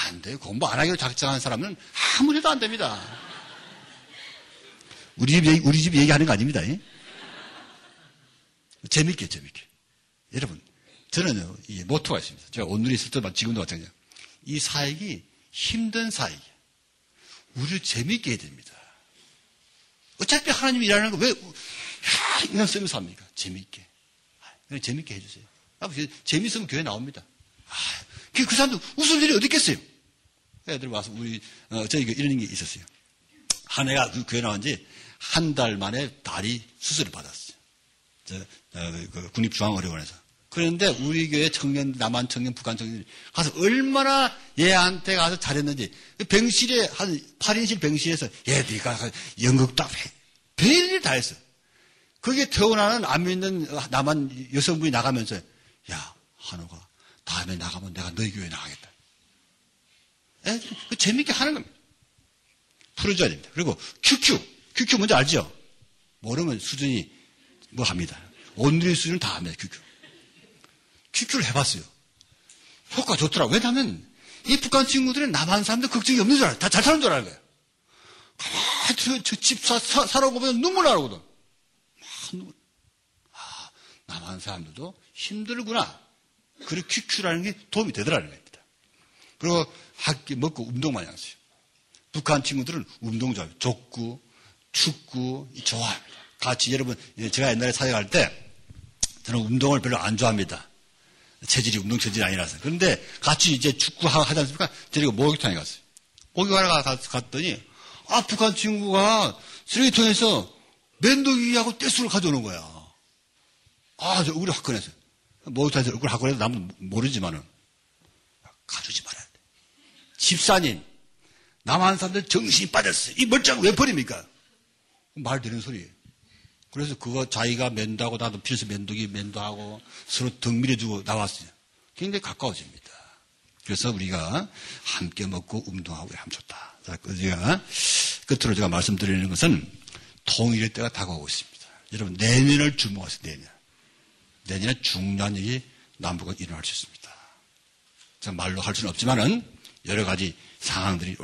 안 돼요. 공부 안 하기로 작정한 사람은 아무래도 안 됩니다. 우리 집 얘기, 우리 집 얘기하는 거 아닙니다. 예? 재밌게, 재밌게. 여러분, 저는요, 이 모토가 있습니다. 제가 오늘 있을 때만 지금도 마찬가지예요. 이 사역이 힘든 사역이에요. 우리를 재밌게 해야 됩니다. 어차피 하나님이 일하는 거 왜, 이런 쓰면서 합니까? 재밌게. 그냥 재밌게 해주세요. 재밌으면 교회 나옵니다. 아, 그, 그 사람도 웃을 일이 어디 있겠어요? 애들 와서 우리, 어, 저희 이런 게 있었어요. 한 애가 그 교회 나온 지 한 달 만에 다리 수술을 받았어요. 저, 어, 그 국립중앙의료원에서. 그런데 우리 교회 청년, 남한 청년, 북한 청년 가서 얼마나 얘한테 가서 잘했는지 그 병실에 한 8인실 병실에서 얘 네가 연극도 해. 별일 다 했어. 그게 태어나는 안 믿는 남한 여성분이 나가면서 야 한우가 다음에 나가면 내가 너희 교회 나가겠다. 에? 그 재밌게 하는 겁니다. 풀어줘야 됩니다. 그리고 QQ. QQ 뭔지 알죠? 모르면 수준이 뭐 합니다. 온누리 수준은 다 합니다. QQ. QQ를 해봤어요. 효과 좋더라고요. 왜냐하면 이 북한 친구들은 남한 사람들 걱정이 없는 줄 알아요. 다 잘 사는 줄 알아요. 가만히 저, 저집 살아보면 눈물 나거든. 눈물. 아, 남한 사람들도 힘들구나. 그리고 QQ라는 게 도움이 되더라는 겁니다. 그리고 학기 먹고 운동 많이 하세요. 북한 친구들은 운동 좋아해요. 족구, 축구 좋아합니다. 같이 여러분 제가 옛날에 사역할 때 저는 운동을 별로 안 좋아합니다. 체질이 운동 체질이 아니라서. 그런데 같이 이제 축구 하지 않습니까? 데리고 목욕탕에 갔어요. 목욕하러 갔더니 아 북한 친구가 쓰레기통에서 면도기하고 떼수를 가져오는 거야. 아, 저 우리 학교에서. 목욕탕에서 얼굴 학교에서 나는 모르지만은 가주지 말아야 돼. 집사님, 남한 사람들 정신이 빠졌어요. 이 멀쩡한 왜 버립니까? 말 되는 소리예요. 그래서 그거 자기가 면도하고 나도 필수 면도기 면도하고 서로 등 밀어주고 나왔어요. 굉장히 가까워집니다. 그래서 우리가 함께 먹고 운동하고 하면 좋다. 자, 제가 끝으로 제가 말씀드리는 것은 통일의 때가 다가오고 있습니다. 여러분, 내년을 주목하세요, 내년. 내년에 중요한 일이 남북은 일어날 수 있습니다. 제가 말로 할 수는 없지만은 여러 가지 상황들이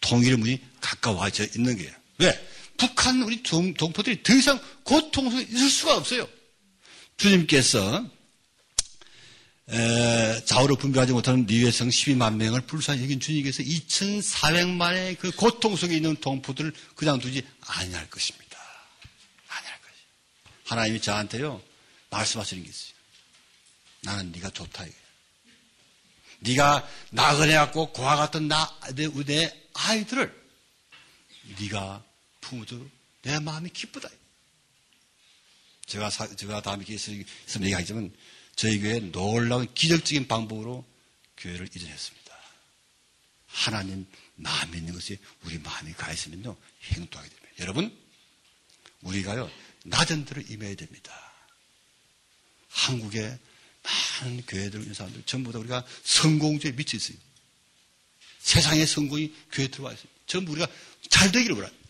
통일의 문이 가까워져 있는 거예요. 왜? 북한 우리 동, 동포들이 더 이상 고통 속에 있을 수가 없어요. 주님께서 에, 좌우로 분별하지 못하는 니웨성 12만 명을 불쌍히 여긴 주님께서 2,400만의 그 고통 속에 있는 동포들을 그냥 두지 아니할 것입니다. 하나님이 저한테요 말씀하시는 게 있어요. 나는 네가 좋다 이거예요. 네가 나그네 갖고 고아 같은 나, 내, 내 아이들을 네가 부모도 내 마음이 기쁘다. 제가 사, 제가 다음에 있으면 얘기하지만 저희 교회 놀라운 기적적인 방법으로 교회를 이전했습니다. 하나님 마음이 있는 것이 우리 마음이 가 있으면요 행동하게 됩니다. 여러분 우리가요 낮은 대로 임해야 됩니다. 한국의 많은 교회들 있는 사람들 전부 다 우리가 성공주에 미쳐 있어요. 세상의 성공이 교회에 들어와 있어요. 전부 우리가 잘 되기를 바랍니다.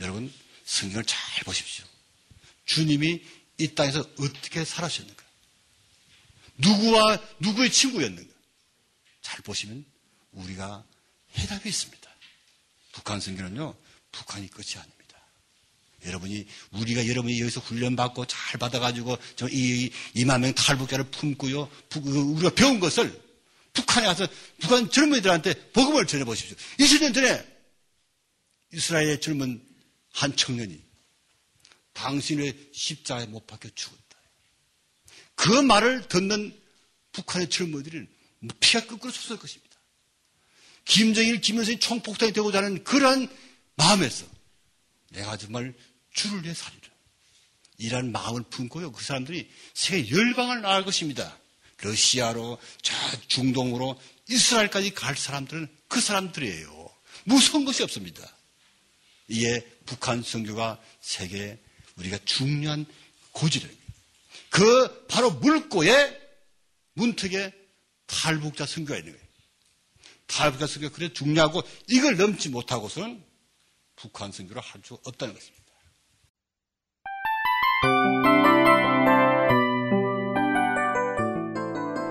여러분 성경을 잘 보십시오. 주님이 이 땅에서 어떻게 살아셨는가? 누구와 누구의 친구였는가? 잘 보시면 우리가 해답이 있습니다. 북한 선교는요, 북한이 끝이 아닙니다. 여러분이, 우리가 여러분이 여기서 훈련받고 잘 받아가지고, 저 이, 2만 명 탈북자를 품고요, 그 우리가 배운 것을 북한에 가서 북한 젊은이들한테 복음을 전해보십시오. 20년 전에 이스라엘의 젊은 한 청년이 당신의 십자가에 못 박혀 죽었다. 그 말을 듣는 북한의 젊은이들은 피가 거꾸로 솟을 것입니다. 김정일, 김일성이 총폭탄이 되고자 하는 그러한 마음에서 내가 정말 주를 위해 살리라. 이런 마음을 품고요. 그 사람들이 세계 열방을 나갈 것입니다. 러시아로, 저 중동으로, 이스라엘까지 갈 사람들은 그 사람들이에요. 무서운 것이 없습니다. 이에 북한 선교가 세계 우리가 중요한 고지를 그 바로 물고에 문턱에 탈북자 선교가 있는 거예요. 탈북자 선교가 그래 중요하고 이걸 넘지 못하고서는 북한 선교를 할 수 없다는 것입니다.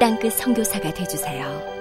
땅끝 성교사가 되주세요